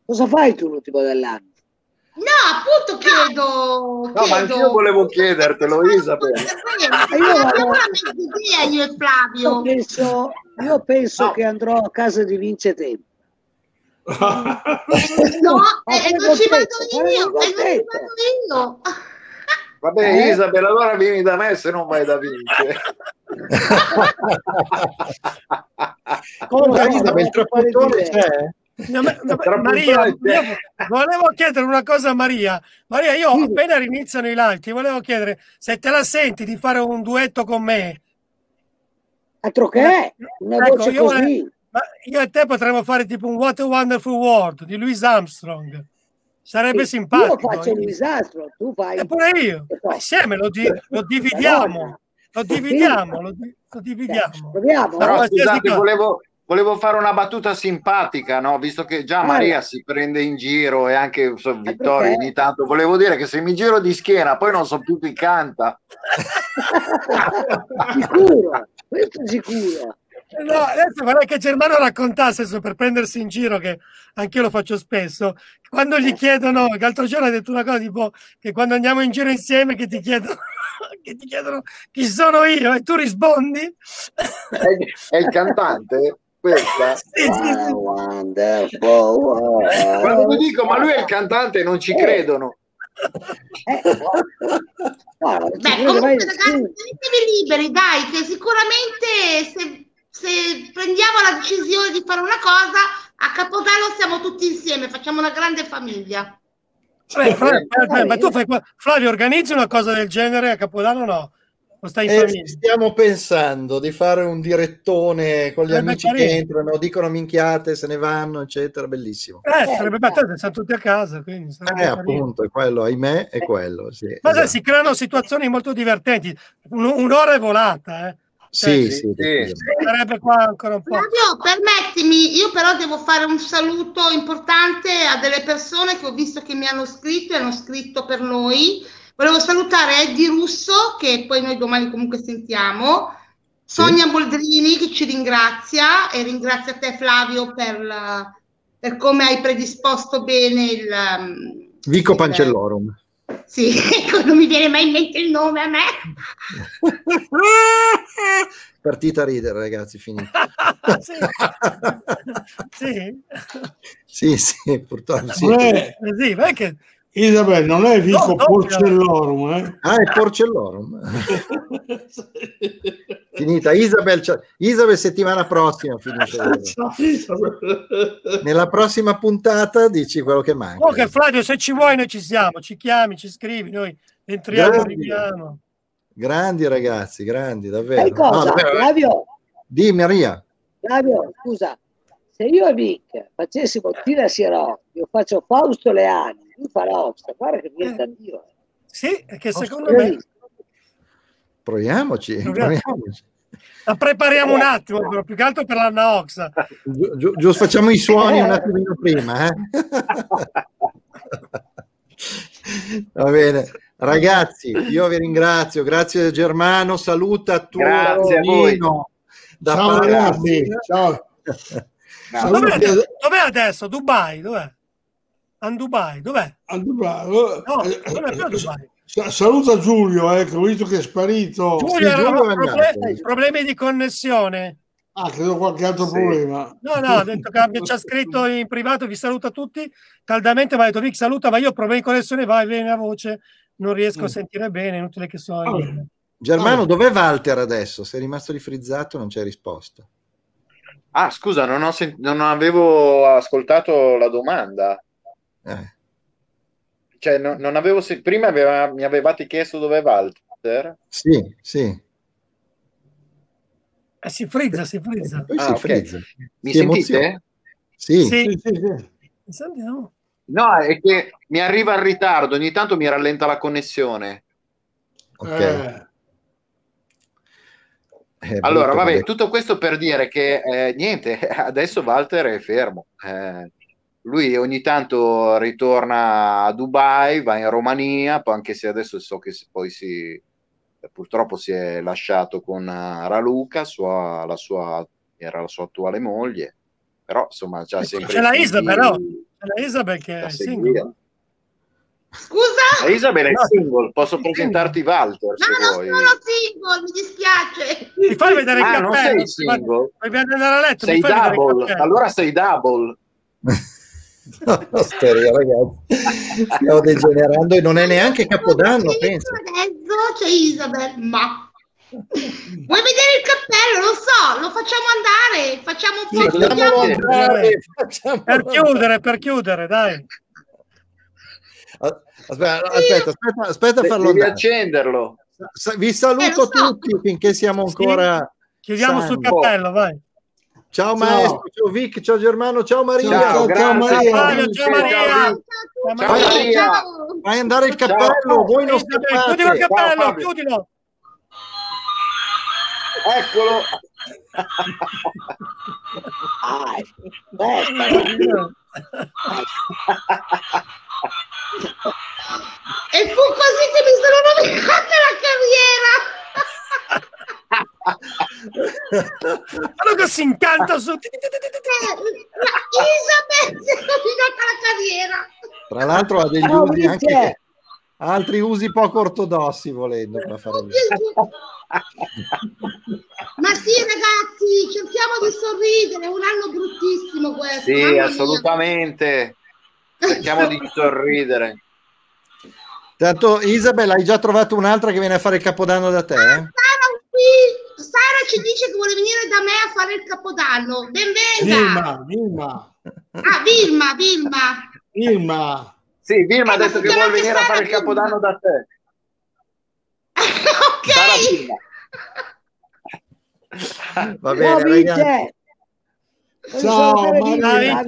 Cosa fai tu l'ultimo dell'anno? No, appunto chiedo. No, ma chiedo. anch'io volevo chiedertelo, Isabella. Eh, io abbiamo vado- io e Flavio. Io penso, io penso che andrò a casa di Vince Tempo. No, Ma e sono non ci vado io, e non ci vado io. Vabbè, Eh? Isabella, allora vieni da me se non vai da Vince. Comunque, Isabel, il trapuntone no, c'è? No, ma- no, Maria, volevo chiedere una cosa a Maria. Maria, io appena iniziano i live, ti volevo chiedere se te la senti di fare un duetto con me. Altro che una Ecco, voce io, così. vole- ma io e te potremmo fare tipo un What a Wonderful World di Louis Armstrong. Sarebbe simpatico. Io faccio il disastro, tu fai... E pure io. Insieme lo, di- lo dividiamo. Lo dividiamo, lo, di- lo dividiamo. Proviamo. Però qualsiasi scusate, volevo, volevo fare una battuta simpatica, no? Visto che già Maria si prende in giro e anche so, Vittorio ogni tanto, volevo dire che se mi giro di schiena poi non so più chi canta. sicuro, questo è sicuro. No, adesso vorrei che Germano raccontasse, adesso per prendersi in giro, che anch'io lo faccio spesso, quando gli chiedono, che l'altro giorno hai detto una cosa tipo che quando andiamo in giro insieme che ti chiedono, che ti chiedono chi sono io e tu rispondi. È, è il cantante? Questa? Ah, wonderful world. Quando mi dico ma lui è il cantante non ci credono. Guarda, ci Beh, comunque ragazzi, tenetevi liberi, dai, che sicuramente se, se prendiamo la decisione di fare una cosa, a Capodanno siamo tutti insieme, facciamo una grande famiglia. Vabbè, Flavio, eh, ma tu fai Flavio, organizzi una cosa del genere a Capodanno o no? O stai in Eh, famiglia? stiamo pensando di fare un direttone con gli Sarebbe amici che entrano, dicono minchiate, se ne vanno, eccetera, bellissimo. Eh, sarebbe bello, siamo tutti a casa, quindi Eh, appunto, è quello, ahimè, è quello. Sì, Ma esatto. si creano situazioni molto divertenti. Un- un'ora è volata, eh. Sì, Cioè, sì, Sarebbe qua ancora un po'. Flavio, permettimi, io però devo fare un saluto importante a delle persone che ho visto che mi hanno scritto e hanno scritto per noi. Volevo salutare Eddie Russo, che poi noi domani comunque sentiamo, Sonia Boldrini che ci ringrazia e ringrazia te Flavio per, per come hai predisposto bene il... um, Vico il- Pancellorum. Sì, non mi viene mai in mente il nome a me. Partita a ridere, ragazzi, finito. sì. sì. Sì, sì, purtroppo sì. È- Sì, che- Isabel, non è Vico No, no, Porcellorum, eh? Ah, è Porcellorum. Finita. Isabel, Isabel settimana prossima. Nella prossima puntata dici quello che manca. Ok, Flavio, se ci vuoi, noi ci siamo, ci chiami, ci scrivi, noi entriamo, Grandi. arriviamo. Grandi ragazzi, grandi, davvero. Sai cosa, No, davvero. Flavio? Di Maria. Flavio, scusa, se io e Vic facessimo Tira Sierò, io faccio Fausto Leani, fai Oxa, guarda che viene da Dio. Sì, è che secondo me? Proviamoci, Proviamo. proviamoci. la prepariamo un attimo, però più che altro per. Giu- giu- giusto, facciamo i suoni un attimino prima. eh. Va bene. Ragazzi, io vi ringrazio, grazie Germano, saluta tu Grazie a voi. Nino, da Ciao ragazzi, ciao. Dov'è? Dov'è adesso? Dubai? Dov'è? A Dubai, dov'è? a Dubai. No, non è più a Dubai. Sa- Saluta Giulio, eh, che ho visto che è sparito. Giulio, Giulio aveva è proble- andato. problemi di connessione. Ah, credo qualche altro Sì. problema. No, no, ha detto che ci ha scritto in privato, vi saluta tutti caldamente, mi ha detto Vic saluta, ma io ho problemi di connessione, vai bene la voce, non riesco a sentire bene, inutile che sono in linea. Germano, dov'è Walter adesso? Sei rimasto rifrizzato, non c'è risposta. Ah, scusa, non, ho sent- non avevo ascoltato la domanda. Eh. Cioè, no- non avevo se- prima aveva- mi avevate chiesto dove è Walter. Sì, sì. Eh, si frizza, si frizza. Ah, si ok. frizza. Mi Si sentite? emoziona. Sì. Sì. Sì, sì, sì. Sentiamo. No, è che mi arriva in ritardo, ogni tanto mi rallenta la connessione. ok. Eh, Allora, vabbè, tutto questo per dire che eh, niente, adesso Walter è fermo. Eh, lui ogni tanto ritorna a Dubai, va in Romania, poi anche se adesso so che poi si purtroppo si è lasciato con eh, Raluca, sua, la sua, era la sua attuale moglie, però insomma c'ha sempre C'è la Isabel, no? C'è la Isabel che da è single. Scusa? La Isabel è No. single, posso presentarti Walter se No, non vuoi. sono single, mi dispiace. Mi fai vedere il Ah, non cappello? sei single? Vai a andare a letto, Sei mi fai vedere il double, allora sei double. No, spero, ragazzi. Stiamo degenerando e non è neanche Capodanno, penso. Adesso c'è Isabel, ma... Vuoi vedere il cappello? Non so, lo facciamo andare, facciamo un po' Facciamolo di andare, facciamolo Per chiudere, per chiudere, dai. Aspetta, aspetta, aspetta, aspetta a farlo Devi andare. accenderlo. Vi saluto tutti finché siamo ancora. Chiudiamo sani. sul cappello, vai. Ciao, Ciao. maestro, ciao Vic, ciao Germano, ciao Maria. Ciao, ciao, grazie. Maria. Mario, ciao Maria. Ciao, Ciao, Maria. Fai andare il Ciao. cappello, voi non scappate. Chiudilo il Ciao, cappello, chiudilo. Eccolo. E fu così che mi sono rovinata la carriera. Guarda che si incanta su. La Isabel si è rovinata la carriera. Tra l'altro ha degli Ciao, usi anche altri usi poco ortodossi volendo per fare Ma sì, ragazzi, cerchiamo di sorridere. È un anno bruttissimo questo. Sì, assolutamente. Cerchiamo di sorridere. Tanto Isabel hai già trovato un'altra che viene a fare il capodanno da te? eh? Ci dice che vuole venire da me a fare il capodanno. Benvenga. Vilma, Vilma, Ah, Vilma, Vilma. Vilma. Sì, Vilma ha Eh, ma detto si che vuole venire a fare il capodanno da te. ok. Sara Vilma. Va Ciao, bene, ragazzi. Vince. Ciao, Maria.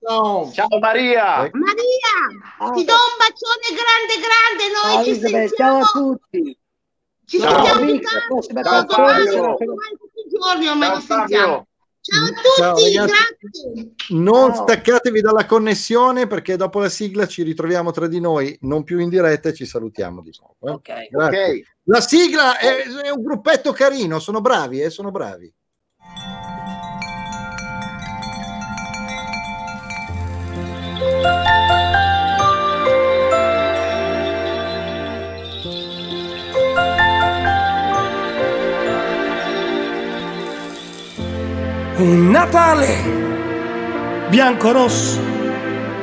Ciao. Ciao. Maria. Maria, ti do un bacione grande, grande. Noi Ciao ci sentiamo. ciao a tutti. Ci Ciao. sentiamo Ciao, prossima Ciao, canzone Fabio. sarà Ormai tutti i giorni ormai Ciao ci sentiamo. Ciao a Ciao, tutti, ragazzi. grazie. Non Ciao. staccatevi dalla connessione perché dopo la sigla ci ritroviamo tra di noi, non più in diretta e ci salutiamo di nuovo. eh. Ok. Grazie. Ok. La sigla è, è un gruppetto carino, sono bravi, eh, sono bravi. Un Natale bianco rosso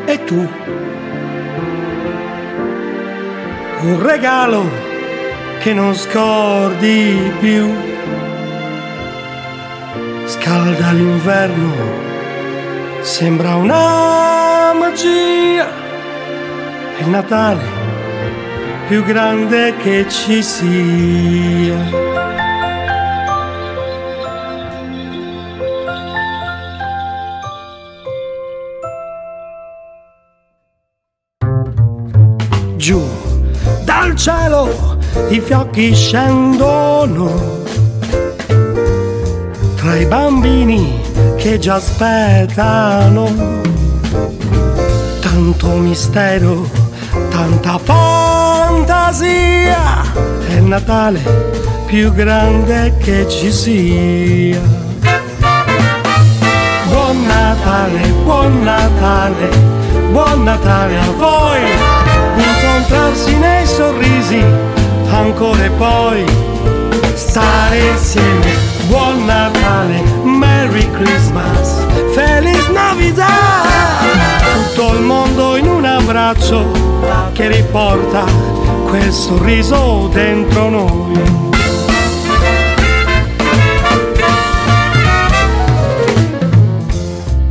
e tu. Un regalo che non scordi più. Scalda l'inverno, sembra una magia. È Natale più grande che ci sia. Giù dal cielo i fiocchi scendono. Tra i bambini che già aspettano tanto mistero tanta fantasia. È Natale più grande che ci sia. Buon Natale buon Natale buon Natale a voi incontrarsi nei sorrisi, ancora e poi stare insieme. Buon Natale, Merry Christmas, Feliz Navidad! Tutto il mondo in un abbraccio che riporta quel sorriso dentro noi.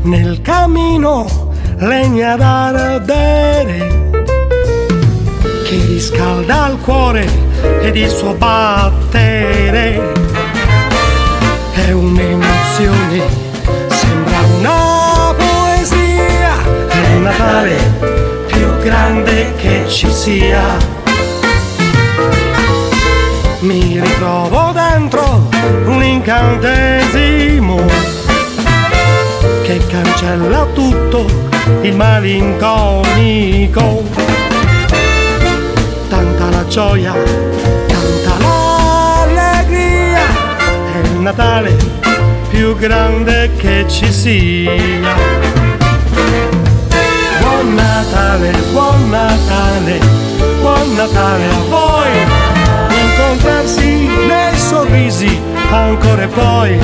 Nel camino legna da ardere calda al cuore ed il suo battere è un'emozione, sembra una poesia, è il Natale più grande che ci sia. Mi ritrovo dentro un incantesimo che cancella tutto il malinconico Gioia, tanta l'allegria, è il Natale più grande che ci sia. Buon Natale, buon Natale, buon Natale a voi, incontrarsi nei sorrisi ancora e poi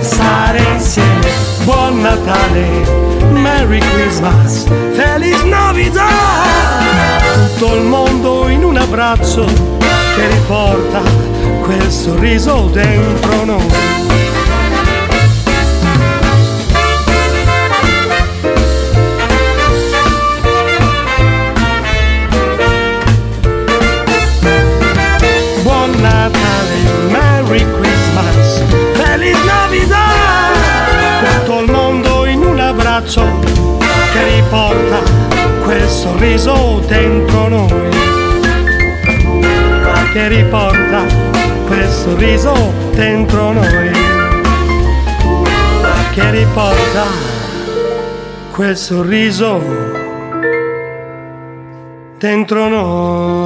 stare insieme. Buon Natale, Merry Christmas, Feliz Navidad! Tutto il mondo in un abbraccio che riporta quel sorriso dentro noi. Che riporta quel sorriso dentro noi. Che riporta quel sorriso dentro noi. Che riporta quel sorriso dentro noi.